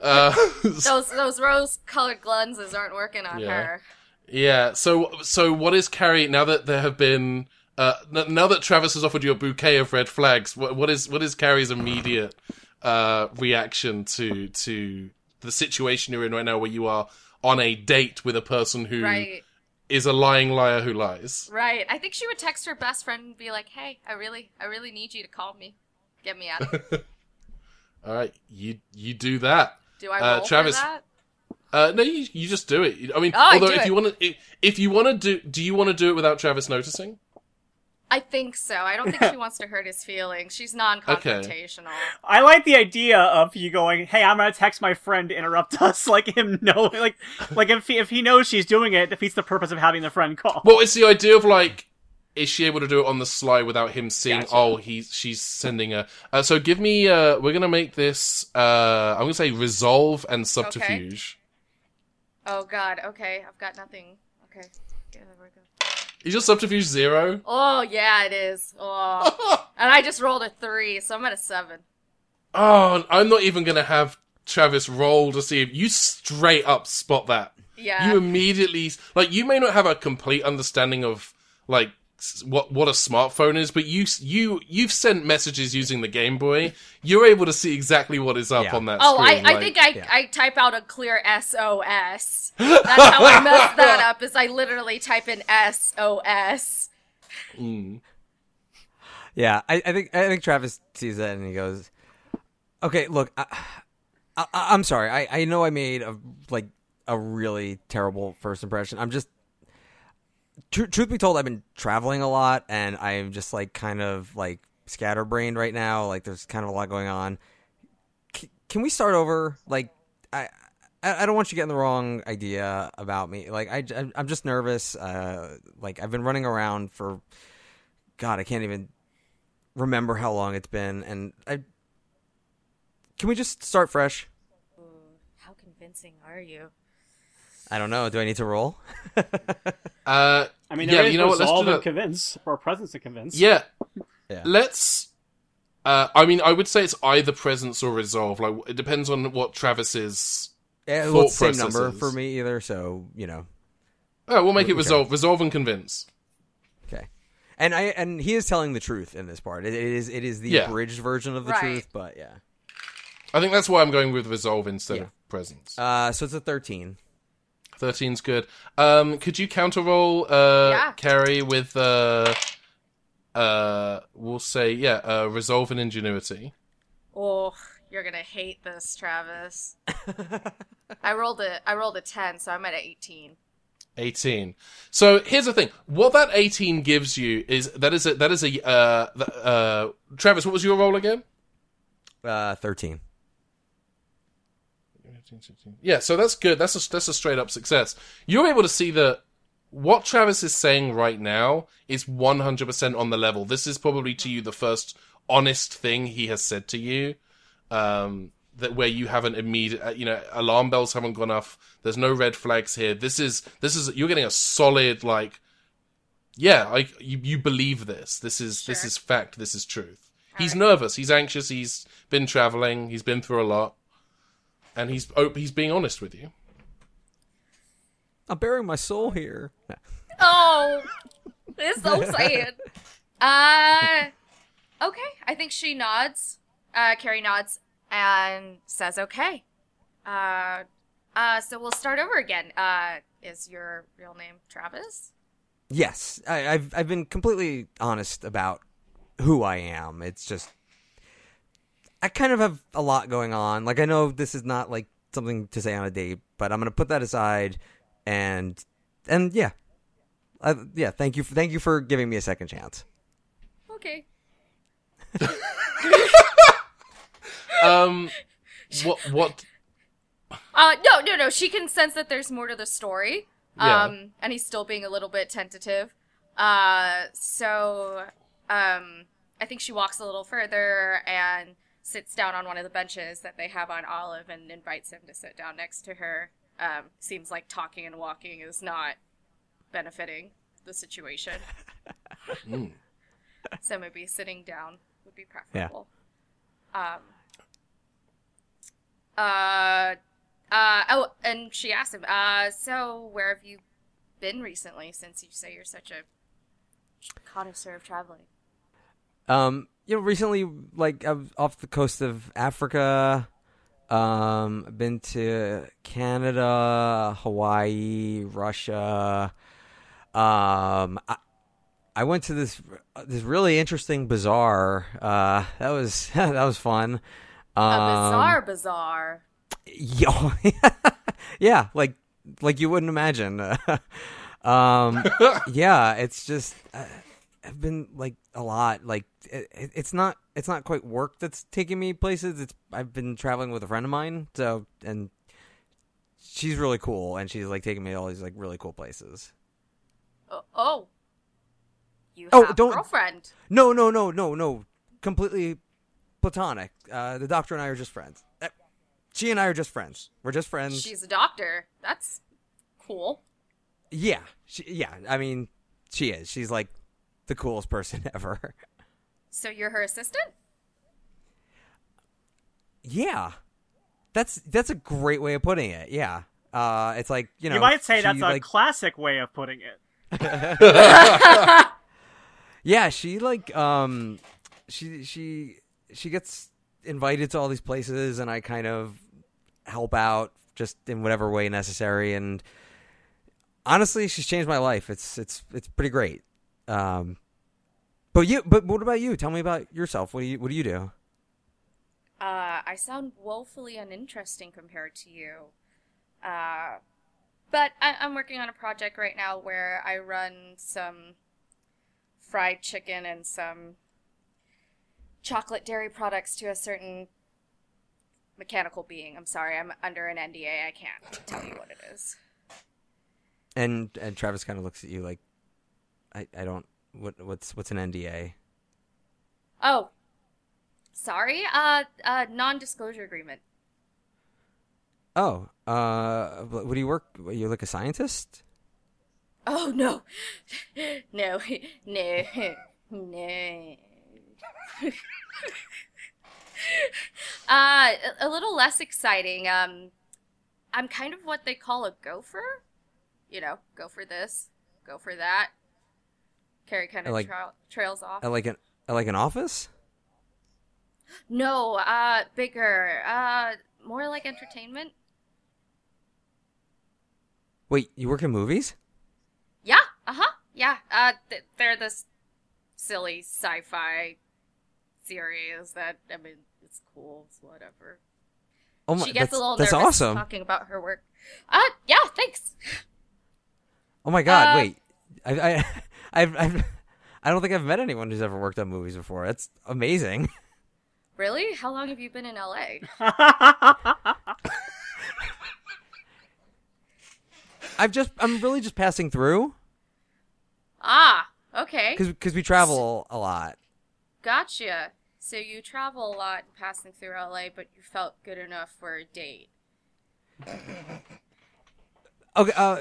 [SPEAKER 1] Uh,
[SPEAKER 2] those those rose colored glances aren't working on
[SPEAKER 1] Yeah.
[SPEAKER 2] her.
[SPEAKER 1] yeah. So, so what is Carrie now that there have been uh, n- now that Travis has offered you a bouquet of red flags? What, what is what is Carrie's immediate uh, reaction to to the situation you're in right now, where you are on a date with a person who is a lying liar who lies?
[SPEAKER 2] Right. I think she would text her best friend and be like, "Hey, I really, I really need you to call me, get me out. of here.
[SPEAKER 1] All right, you you do that.
[SPEAKER 2] Do I
[SPEAKER 1] Uh, Travis-
[SPEAKER 2] for that?"
[SPEAKER 1] Uh, no, you, you just do it. I mean,
[SPEAKER 2] Oh, I
[SPEAKER 1] although
[SPEAKER 2] do
[SPEAKER 1] if
[SPEAKER 2] it.
[SPEAKER 1] you want to, if, if you want to do, do you want to do it without Travis noticing?
[SPEAKER 2] I think so. I don't think she wants to hurt his feelings. She's non-confrontational. Okay.
[SPEAKER 3] I like the idea of you going, "Hey, I'm gonna text my friend to interrupt us." Like him knowing, like, like if he, if he knows she's doing it, it defeats the purpose of having the friend call.
[SPEAKER 1] Well, it's the idea of like, is she able to do it on the sly without him seeing?
[SPEAKER 3] Gotcha.
[SPEAKER 1] Oh, he's she's sending a. Uh, so give me. Uh, we're gonna make this. Uh, I'm gonna say resolve and subterfuge.
[SPEAKER 2] Oh God. Okay, I've got nothing. Okay. Yeah, there we go.
[SPEAKER 1] Is your subterfuge zero?
[SPEAKER 2] Oh yeah, it is. Oh, and I just rolled a three, so I'm at a seven.
[SPEAKER 1] Oh, I'm not even gonna have Travis roll to see if you straight up spot that.
[SPEAKER 2] Yeah.
[SPEAKER 1] You immediately like you may not have a complete understanding of like what what a smartphone is, but you you you've sent messages using the Game Boy. You're able to see exactly what is up
[SPEAKER 5] Yeah.
[SPEAKER 1] on that
[SPEAKER 2] Oh, I,
[SPEAKER 1] screen.
[SPEAKER 2] I
[SPEAKER 1] like-
[SPEAKER 2] think I,
[SPEAKER 5] yeah.
[SPEAKER 2] I type out a clear SOS. That's how I mess that up. Is I literally type in SOS.
[SPEAKER 1] Mm.
[SPEAKER 5] Yeah, I, I think I think Travis sees that and he goes, "Okay, look, I, I, I'm sorry. I, I know I made a like a really terrible first impression. I'm just, tr- truth be told, I've been traveling a lot and I'm just like kind of like scatterbrained right now. Like there's kind of a lot going on. C- can we start over? Like I. I don't want you getting the wrong idea about me. Like I, I'm- I'm just nervous. Uh, like I've been running around for, God, I can't even remember how long it's been and I Can we just start fresh?
[SPEAKER 2] How convincing are you?
[SPEAKER 5] I don't know. Do I need to roll?
[SPEAKER 1] Uh,
[SPEAKER 3] I mean,
[SPEAKER 1] yeah, you know what? Let's
[SPEAKER 3] resolve
[SPEAKER 1] do
[SPEAKER 3] and
[SPEAKER 1] that.
[SPEAKER 3] convince, or presence to convince.
[SPEAKER 1] Yeah.
[SPEAKER 5] Yeah.
[SPEAKER 1] Let's. Uh, I mean, I would say it's either presence or resolve. Like, it depends on what Travis's.
[SPEAKER 5] Yeah,
[SPEAKER 1] Thought
[SPEAKER 5] well, it's the same number
[SPEAKER 1] processes.
[SPEAKER 5] for me either, so you know.
[SPEAKER 1] Oh, we'll make it
[SPEAKER 5] Okay.
[SPEAKER 1] resolve. Resolve and convince.
[SPEAKER 5] Okay. And I and he is telling the truth in this part. It, it is it is the
[SPEAKER 1] Yeah.
[SPEAKER 5] abridged version of the
[SPEAKER 2] Right.
[SPEAKER 5] truth, but yeah.
[SPEAKER 1] I think that's why I'm going with resolve instead
[SPEAKER 5] Yeah.
[SPEAKER 1] of presence.
[SPEAKER 5] Uh, so it's a thirteen.
[SPEAKER 1] 13's good. Um, could you counter roll, uh,
[SPEAKER 2] Yeah.
[SPEAKER 1] Carrie, with, uh, uh, we'll say, yeah, uh, resolve and ingenuity.
[SPEAKER 2] Oh, you're gonna hate this, Travis. I rolled a I rolled a ten, so I'm at eighteen.
[SPEAKER 1] 18. So here's the thing. What that 18 gives you is that is a that is a uh, uh Travis, what was your roll again?
[SPEAKER 5] Uh,
[SPEAKER 1] Yeah, so that's good. That's a that's a straight up success. You're able to see that what Travis is saying right now is 100% on the level. This is probably to you the first honest thing he has said to you. Um that where you haven't immediate uh, you know alarm bells haven't gone off there's no red flags here this is this is you're getting a solid like yeah like you, you believe this this is this is fact this is truth he's
[SPEAKER 2] Alright.
[SPEAKER 1] nervous he's anxious he's been traveling he's been through a lot and he's oh, he's being honest with you
[SPEAKER 5] I'm burying my soul here.
[SPEAKER 2] Oh, it's so sad. Uh, okay. I think she nods. Uh, Carrie nods and says, "Okay." Uh, uh, so we'll start over again. Uh, is your real name Travis?
[SPEAKER 5] Yes, I, I've I've been completely honest about who I am. It's just I kind of have a lot going on. Like I know this is not like something to say on a date, but I'm gonna put that aside and and yeah, I, yeah. Thank you, for, thank you for giving me a second chance.
[SPEAKER 2] Okay.
[SPEAKER 1] um what what
[SPEAKER 2] Uh, no, no, no. She can sense that there's more to the story.
[SPEAKER 1] Yeah.
[SPEAKER 2] Um, and he's still being a little bit tentative. Uh, so, um, I think she walks a little further and sits down on one of the benches that they have on Olive and invites him to sit down next to her. Um, seems like talking and walking is not benefiting the situation.
[SPEAKER 1] Mm.
[SPEAKER 2] So maybe sitting down would be preferable. Um. Uh. Uh. Oh, and she asked him. Uh. So where have you been recently? Since you say you're such a connoisseur of traveling.
[SPEAKER 5] Um, you know, recently, like I was off the coast of Africa. Um, I've been to Canada, Hawaii, Russia. Um, I, I went to this this really interesting bazaar. Uh, that was that was fun. Um,
[SPEAKER 2] A bizarre, bizarre.
[SPEAKER 5] Yo, yeah, like like you wouldn't imagine. um, yeah, it's just uh, I've been like a lot. Like it, it- it's not it's not quite work that's taking me places. It's I've been traveling with a friend of mine. So and she's really cool, and she's like taking me to all these like really cool places.
[SPEAKER 2] Oh. oh. You
[SPEAKER 5] Oh, don't-
[SPEAKER 2] girlfriend.
[SPEAKER 5] No, no, no, no, no, completely platonic. Uh, the doctor and I are just friends. Uh, She and I are just friends. We're just friends.
[SPEAKER 2] She's a doctor. That's cool.
[SPEAKER 5] Yeah, she, yeah. I mean, she is. She's like the coolest person ever.
[SPEAKER 2] So you're her assistant?
[SPEAKER 5] yeah, that's that's a great way of putting it. Yeah, uh, it's like you know.
[SPEAKER 3] you might say
[SPEAKER 5] she,
[SPEAKER 3] that's a
[SPEAKER 5] like,
[SPEAKER 3] classic way of putting it.
[SPEAKER 5] yeah. She like um, she she she gets invited to all these places, and I kind of help out just in whatever way necessary. And honestly, she's changed my life. It's it's it's pretty great. Um, but you, but what about you? Tell me about yourself. What do you what do you do?
[SPEAKER 2] Uh, I sound woefully uninteresting compared to you. Uh, but I- I'm working on a project right now where I run some fried chicken and some chocolate dairy products to a certain mechanical being. I'm sorry, I'm under an NDA. I can't tell you what it is.
[SPEAKER 5] And and Travis kind of looks at you like, I I don't what what's what's an NDA?
[SPEAKER 2] Oh, sorry. Uh, uh, non-disclosure agreement.
[SPEAKER 5] Oh, uh, what do you work? You're like a scientist?
[SPEAKER 2] Oh no, no, no, no. uh, a- a little less exciting. Um, I'm kind of what they call a gopher. You know, go for this, go for that. Carrie kind of
[SPEAKER 5] Like-
[SPEAKER 2] tra- trails off.
[SPEAKER 5] Like an like an office?
[SPEAKER 2] no, uh, bigger, uh, more like entertainment.
[SPEAKER 5] Wait, you work in movies?
[SPEAKER 2] Yeah, uh huh. Yeah, uh, th- they're this silly sci-fi series that I mean, it's cool. It's whatever.
[SPEAKER 5] Oh my,
[SPEAKER 2] she gets
[SPEAKER 5] that's,
[SPEAKER 2] a little
[SPEAKER 5] that's
[SPEAKER 2] nervous
[SPEAKER 5] awesome.
[SPEAKER 2] talking about her work. Uh, yeah, thanks.
[SPEAKER 5] Oh my god,
[SPEAKER 2] Uh,
[SPEAKER 5] wait. I I I've, I've I don't think I've met anyone who's ever worked on movies before. That's amazing.
[SPEAKER 2] Really? How long have you been in LA?
[SPEAKER 5] I've just I'm really just passing through
[SPEAKER 2] ah, okay,
[SPEAKER 5] cuz we travel a lot.
[SPEAKER 2] gotcha. So you travel a lot, passing through LA, but you felt good enough for a date.
[SPEAKER 5] Okay, uh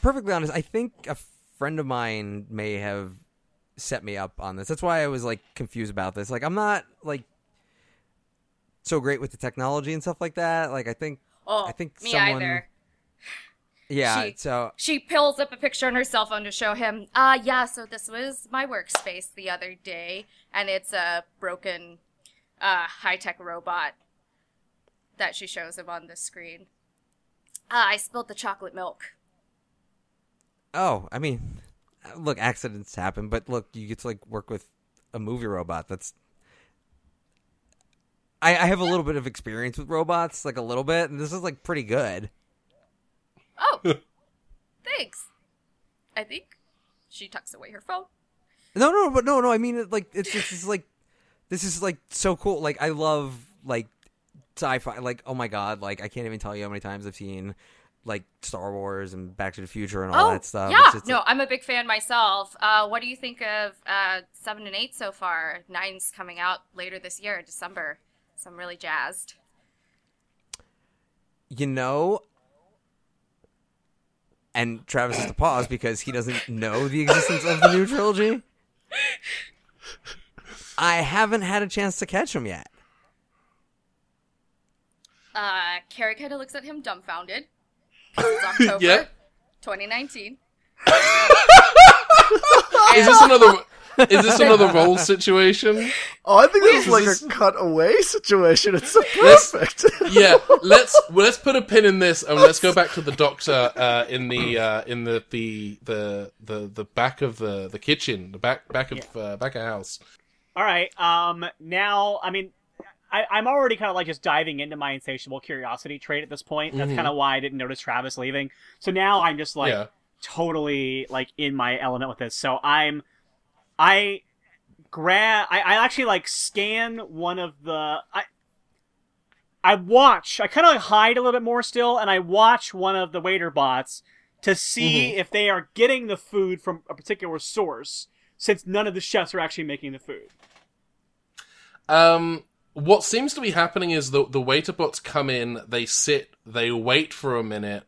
[SPEAKER 5] perfectly honest, I think a friend of mine may have set me up on this. That's why I was like confused about this. Like I'm not like so great with the technology and stuff like that. Like I think
[SPEAKER 2] Oh,
[SPEAKER 5] I think
[SPEAKER 2] me
[SPEAKER 5] someone-
[SPEAKER 2] either.
[SPEAKER 5] yeah,
[SPEAKER 2] She-
[SPEAKER 5] so
[SPEAKER 2] She pulls up a picture on her cell phone to show him. Uh, yeah, so this was my workspace the other day, and it's a broken, uh, high tech robot that she shows him on the screen. Uh, I spilled the chocolate milk.
[SPEAKER 5] Oh, I mean, look, accidents happen, but look, you get to like work with a movie robot. That's I, I have a little bit of experience with robots, like a little bit, and this is like pretty good.
[SPEAKER 2] Oh, thanks. I think she tucks away her phone.
[SPEAKER 5] No, no, but no, no. I mean, it, like it's this is like this is like so cool. Like I love like sci-fi. Like oh my god, like I can't even tell you how many times I've seen like Star Wars and Back to the Future and all
[SPEAKER 2] oh,
[SPEAKER 5] that stuff.
[SPEAKER 2] yeah. No, I'm a big fan myself. Uh, what do you think of uh, seven and eight so far? Nine's coming out later this year, December. So I'm really jazzed.
[SPEAKER 5] you know. And Travis has to pause because he doesn't know the existence of the new trilogy. I haven't had a chance to catch him yet.
[SPEAKER 2] Uh, Carrie kind of looks at him dumbfounded. 'Cause It's October
[SPEAKER 1] Yeah.
[SPEAKER 2] 2019.
[SPEAKER 1] Is this another? Is this another role situation?
[SPEAKER 4] Oh, I think this is like
[SPEAKER 1] This-
[SPEAKER 4] a cutaway situation. It's so
[SPEAKER 1] Let's-
[SPEAKER 4] perfect.
[SPEAKER 1] Yeah, let's well, let's put a pin in this and let's go back to the doctor uh, in the uh, in the, the the the the back of the the kitchen, the back back of uh, back of house.
[SPEAKER 3] All right. Um. Now, I mean, I, I'm already kind of like just diving into my insatiable curiosity trait at this point. That's
[SPEAKER 1] Mhm.
[SPEAKER 3] kind of why I didn't notice Travis leaving. So now I'm just like
[SPEAKER 1] yeah.
[SPEAKER 3] totally like in my element with this. So I'm, I grab, I, I actually like scan one of the, I, I watch, I kind of like hide a little bit more still, and I watch one of the waiter bots to see if they are getting the food from a particular source, since none of the chefs are actually making the food.
[SPEAKER 1] Um, what seems to be happening is the the waiter bots come in, they sit, they wait for a minute,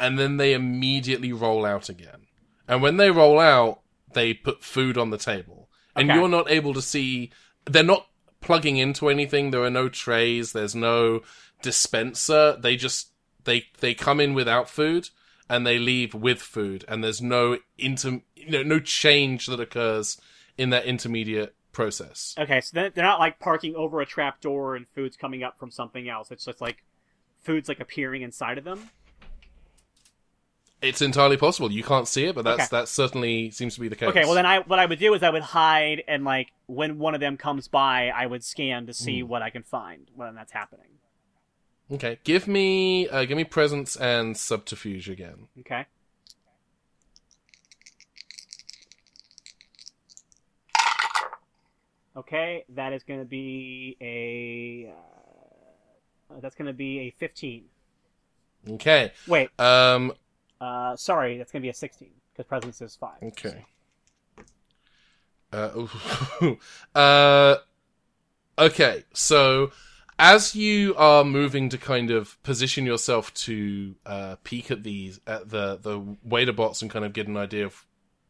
[SPEAKER 1] and then they immediately roll out again. And when they roll out, they put food on the table, and
[SPEAKER 3] Okay.
[SPEAKER 1] you're not able to see. They're not plugging into anything. There are no trays. There's no dispenser. They just they they come in without food and they leave with food, and there's no inter you know no change that occurs in that intermediate process.
[SPEAKER 3] Okay, so they're not like parking over a trap door and food's coming up from something else. It's just like food's like appearing inside of them.
[SPEAKER 1] It's entirely possible. You can't see it, but that's
[SPEAKER 3] Okay.
[SPEAKER 1] that certainly seems to be the case.
[SPEAKER 3] Okay, well then I what I would do is I would hide and like when one of them comes by, I would scan to see what I can find when that's happening.
[SPEAKER 1] Okay, give me uh, give me presence and subterfuge again.
[SPEAKER 3] Okay. Okay, that is going to be a. Uh, that's going to be a 15.
[SPEAKER 1] Okay.
[SPEAKER 3] Wait,
[SPEAKER 1] Um.
[SPEAKER 3] uh, sorry, that's going to be a 16 because presence is five.
[SPEAKER 1] Okay. Uh, uh. Okay. So, as you are moving to kind of position yourself to uh, peek at these at the the waiter bots and kind of get an idea of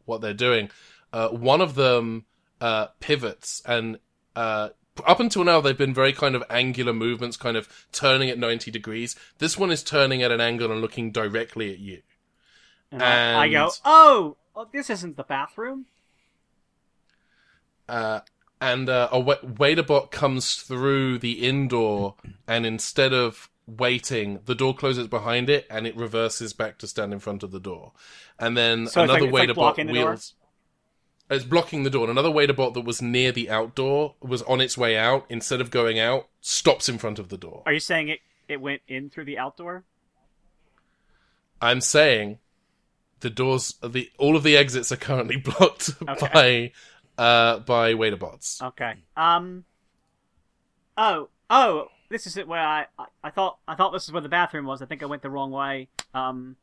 [SPEAKER 1] what they're doing, uh, one of them uh, pivots and uh, up until now they've been very kind of angular movements, kind of turning at ninety degrees. This one is turning at an angle and looking directly at you.
[SPEAKER 3] And, I, I go, oh, oh, this isn't the bathroom.
[SPEAKER 1] uh, and uh, a wa- waiterbot comes through the indoor, and instead of waiting, the door closes behind it, and it reverses back to stand in front of the door, and then
[SPEAKER 3] So
[SPEAKER 1] another
[SPEAKER 3] like- it's like door?
[SPEAKER 1] wheels. It's blocking the door. And another waiterbot that was near the outdoor was on its way out. Instead of going out, stops in front of the door.
[SPEAKER 3] Are you saying it it went in through the outdoor?
[SPEAKER 1] I'm saying the doors, the all of the exits are currently blocked
[SPEAKER 3] Okay.
[SPEAKER 1] by uh by waiterbots.
[SPEAKER 3] Okay. Um. Oh. Oh. This is it where I, I I thought I thought this is where the bathroom was. I think I went the wrong way. Um.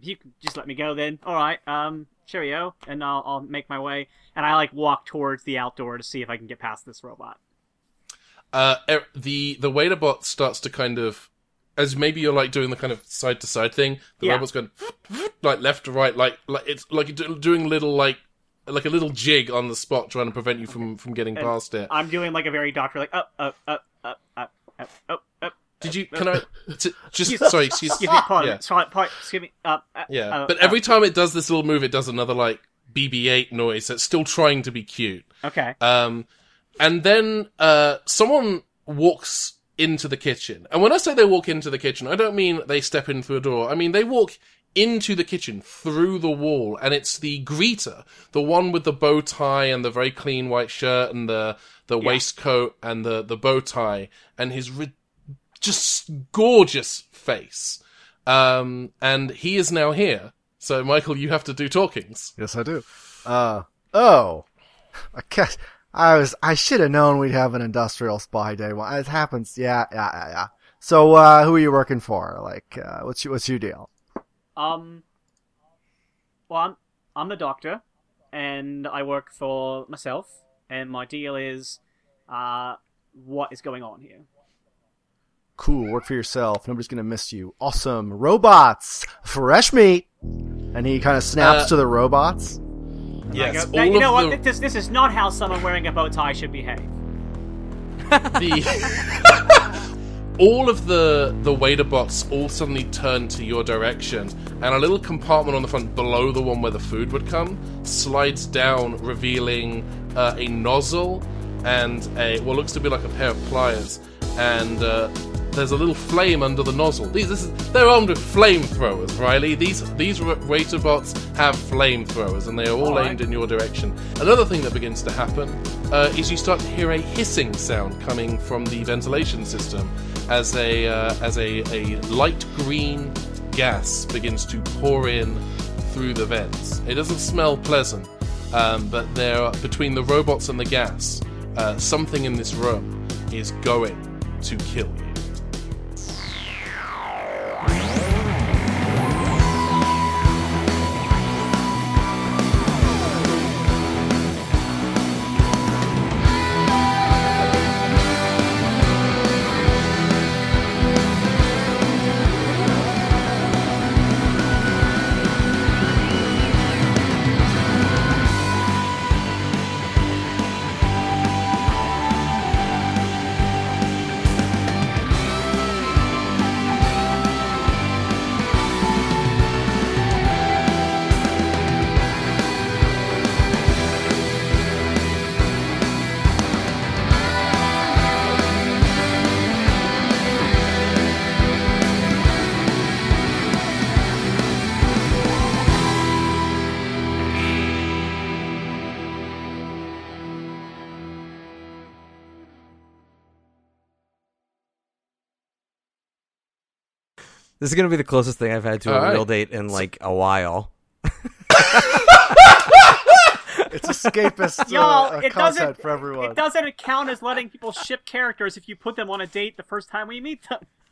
[SPEAKER 3] You can just let me go then. All right. Um. Cheerio, and I'll I'll make my way. And I like walk towards the outdoor to see if I can get past this robot.
[SPEAKER 1] Uh, er- the the waiterbot starts to kind of, as maybe you're like doing the kind of side to side thing. The
[SPEAKER 3] Yeah.
[SPEAKER 1] robot's going like left to right, like like it's like doing little like like a little jig on the spot, trying to prevent you from from getting
[SPEAKER 3] And
[SPEAKER 1] past it.
[SPEAKER 3] I'm doing like a very doctor like up up up up up up up up.
[SPEAKER 1] Did you? Can I t- just sorry? Excuse,
[SPEAKER 3] me.
[SPEAKER 1] Yeah.
[SPEAKER 3] Sorry, excuse me. Uh, uh,
[SPEAKER 1] Yeah,
[SPEAKER 3] uh,
[SPEAKER 1] but
[SPEAKER 3] uh,
[SPEAKER 1] every time it does this little move, it does another like BB-8 noise. That's still trying to be cute.
[SPEAKER 3] okay.
[SPEAKER 1] Um, and then uh, someone walks into the kitchen. And when I say they walk into the kitchen, I don't mean they step in through a door. I mean they walk into the kitchen through the wall, and it's the greeter, the one with the bow tie and the very clean white shirt and the the waistcoat and the the bow tie and his just gorgeous face. Um, and he is now here. So Michael, you have to do talkings.
[SPEAKER 4] Yes, I do. Uh oh, I guess I was. I should have known we'd have an industrial spy day. Well, it happens. Yeah, yeah, yeah, yeah. So, uh, who are you working for? Like, uh, what's your, what's your deal?
[SPEAKER 3] Um. Well, I'm I'm the doctor, and I work for myself. And my deal is, uh, what is going on here?
[SPEAKER 4] Cool. Work for yourself. Nobody's gonna miss you. Awesome. Robots. Fresh meat. And he kind of snaps
[SPEAKER 1] Uh,
[SPEAKER 4] to the robots.
[SPEAKER 3] I
[SPEAKER 1] Yes,
[SPEAKER 3] "Now,
[SPEAKER 1] all
[SPEAKER 3] you know what?
[SPEAKER 1] the-
[SPEAKER 3] This this is not how someone wearing a bow tie should behave.
[SPEAKER 1] the all of the the waiter bots all suddenly turn to your direction and a little compartment on the front below the one where the food would come slides down revealing uh, a nozzle and a what looks to be like a pair of pliers and uh, there's a little flame under the nozzle. These, this is, they're armed with flamethrowers, Riley. These these wa- waiter bots have flamethrowers, and they are all
[SPEAKER 3] Alright.
[SPEAKER 1] aimed in your direction. Another thing that begins to happen uh, is you start to hear a hissing sound coming from the ventilation system as a uh, as a, a light green gas begins to pour in through the vents. It doesn't smell pleasant, um, but there are, between the robots and the gas, uh, something in this room is going to kill you.
[SPEAKER 5] This is gonna be the closest thing I've had to a
[SPEAKER 1] All
[SPEAKER 5] real date in like a while.
[SPEAKER 4] It's escapist
[SPEAKER 3] Y'all,
[SPEAKER 4] uh,
[SPEAKER 3] it
[SPEAKER 4] content
[SPEAKER 3] doesn't
[SPEAKER 4] for everyone.
[SPEAKER 3] It doesn't count as letting people ship characters if you put them on a date the first time we meet them.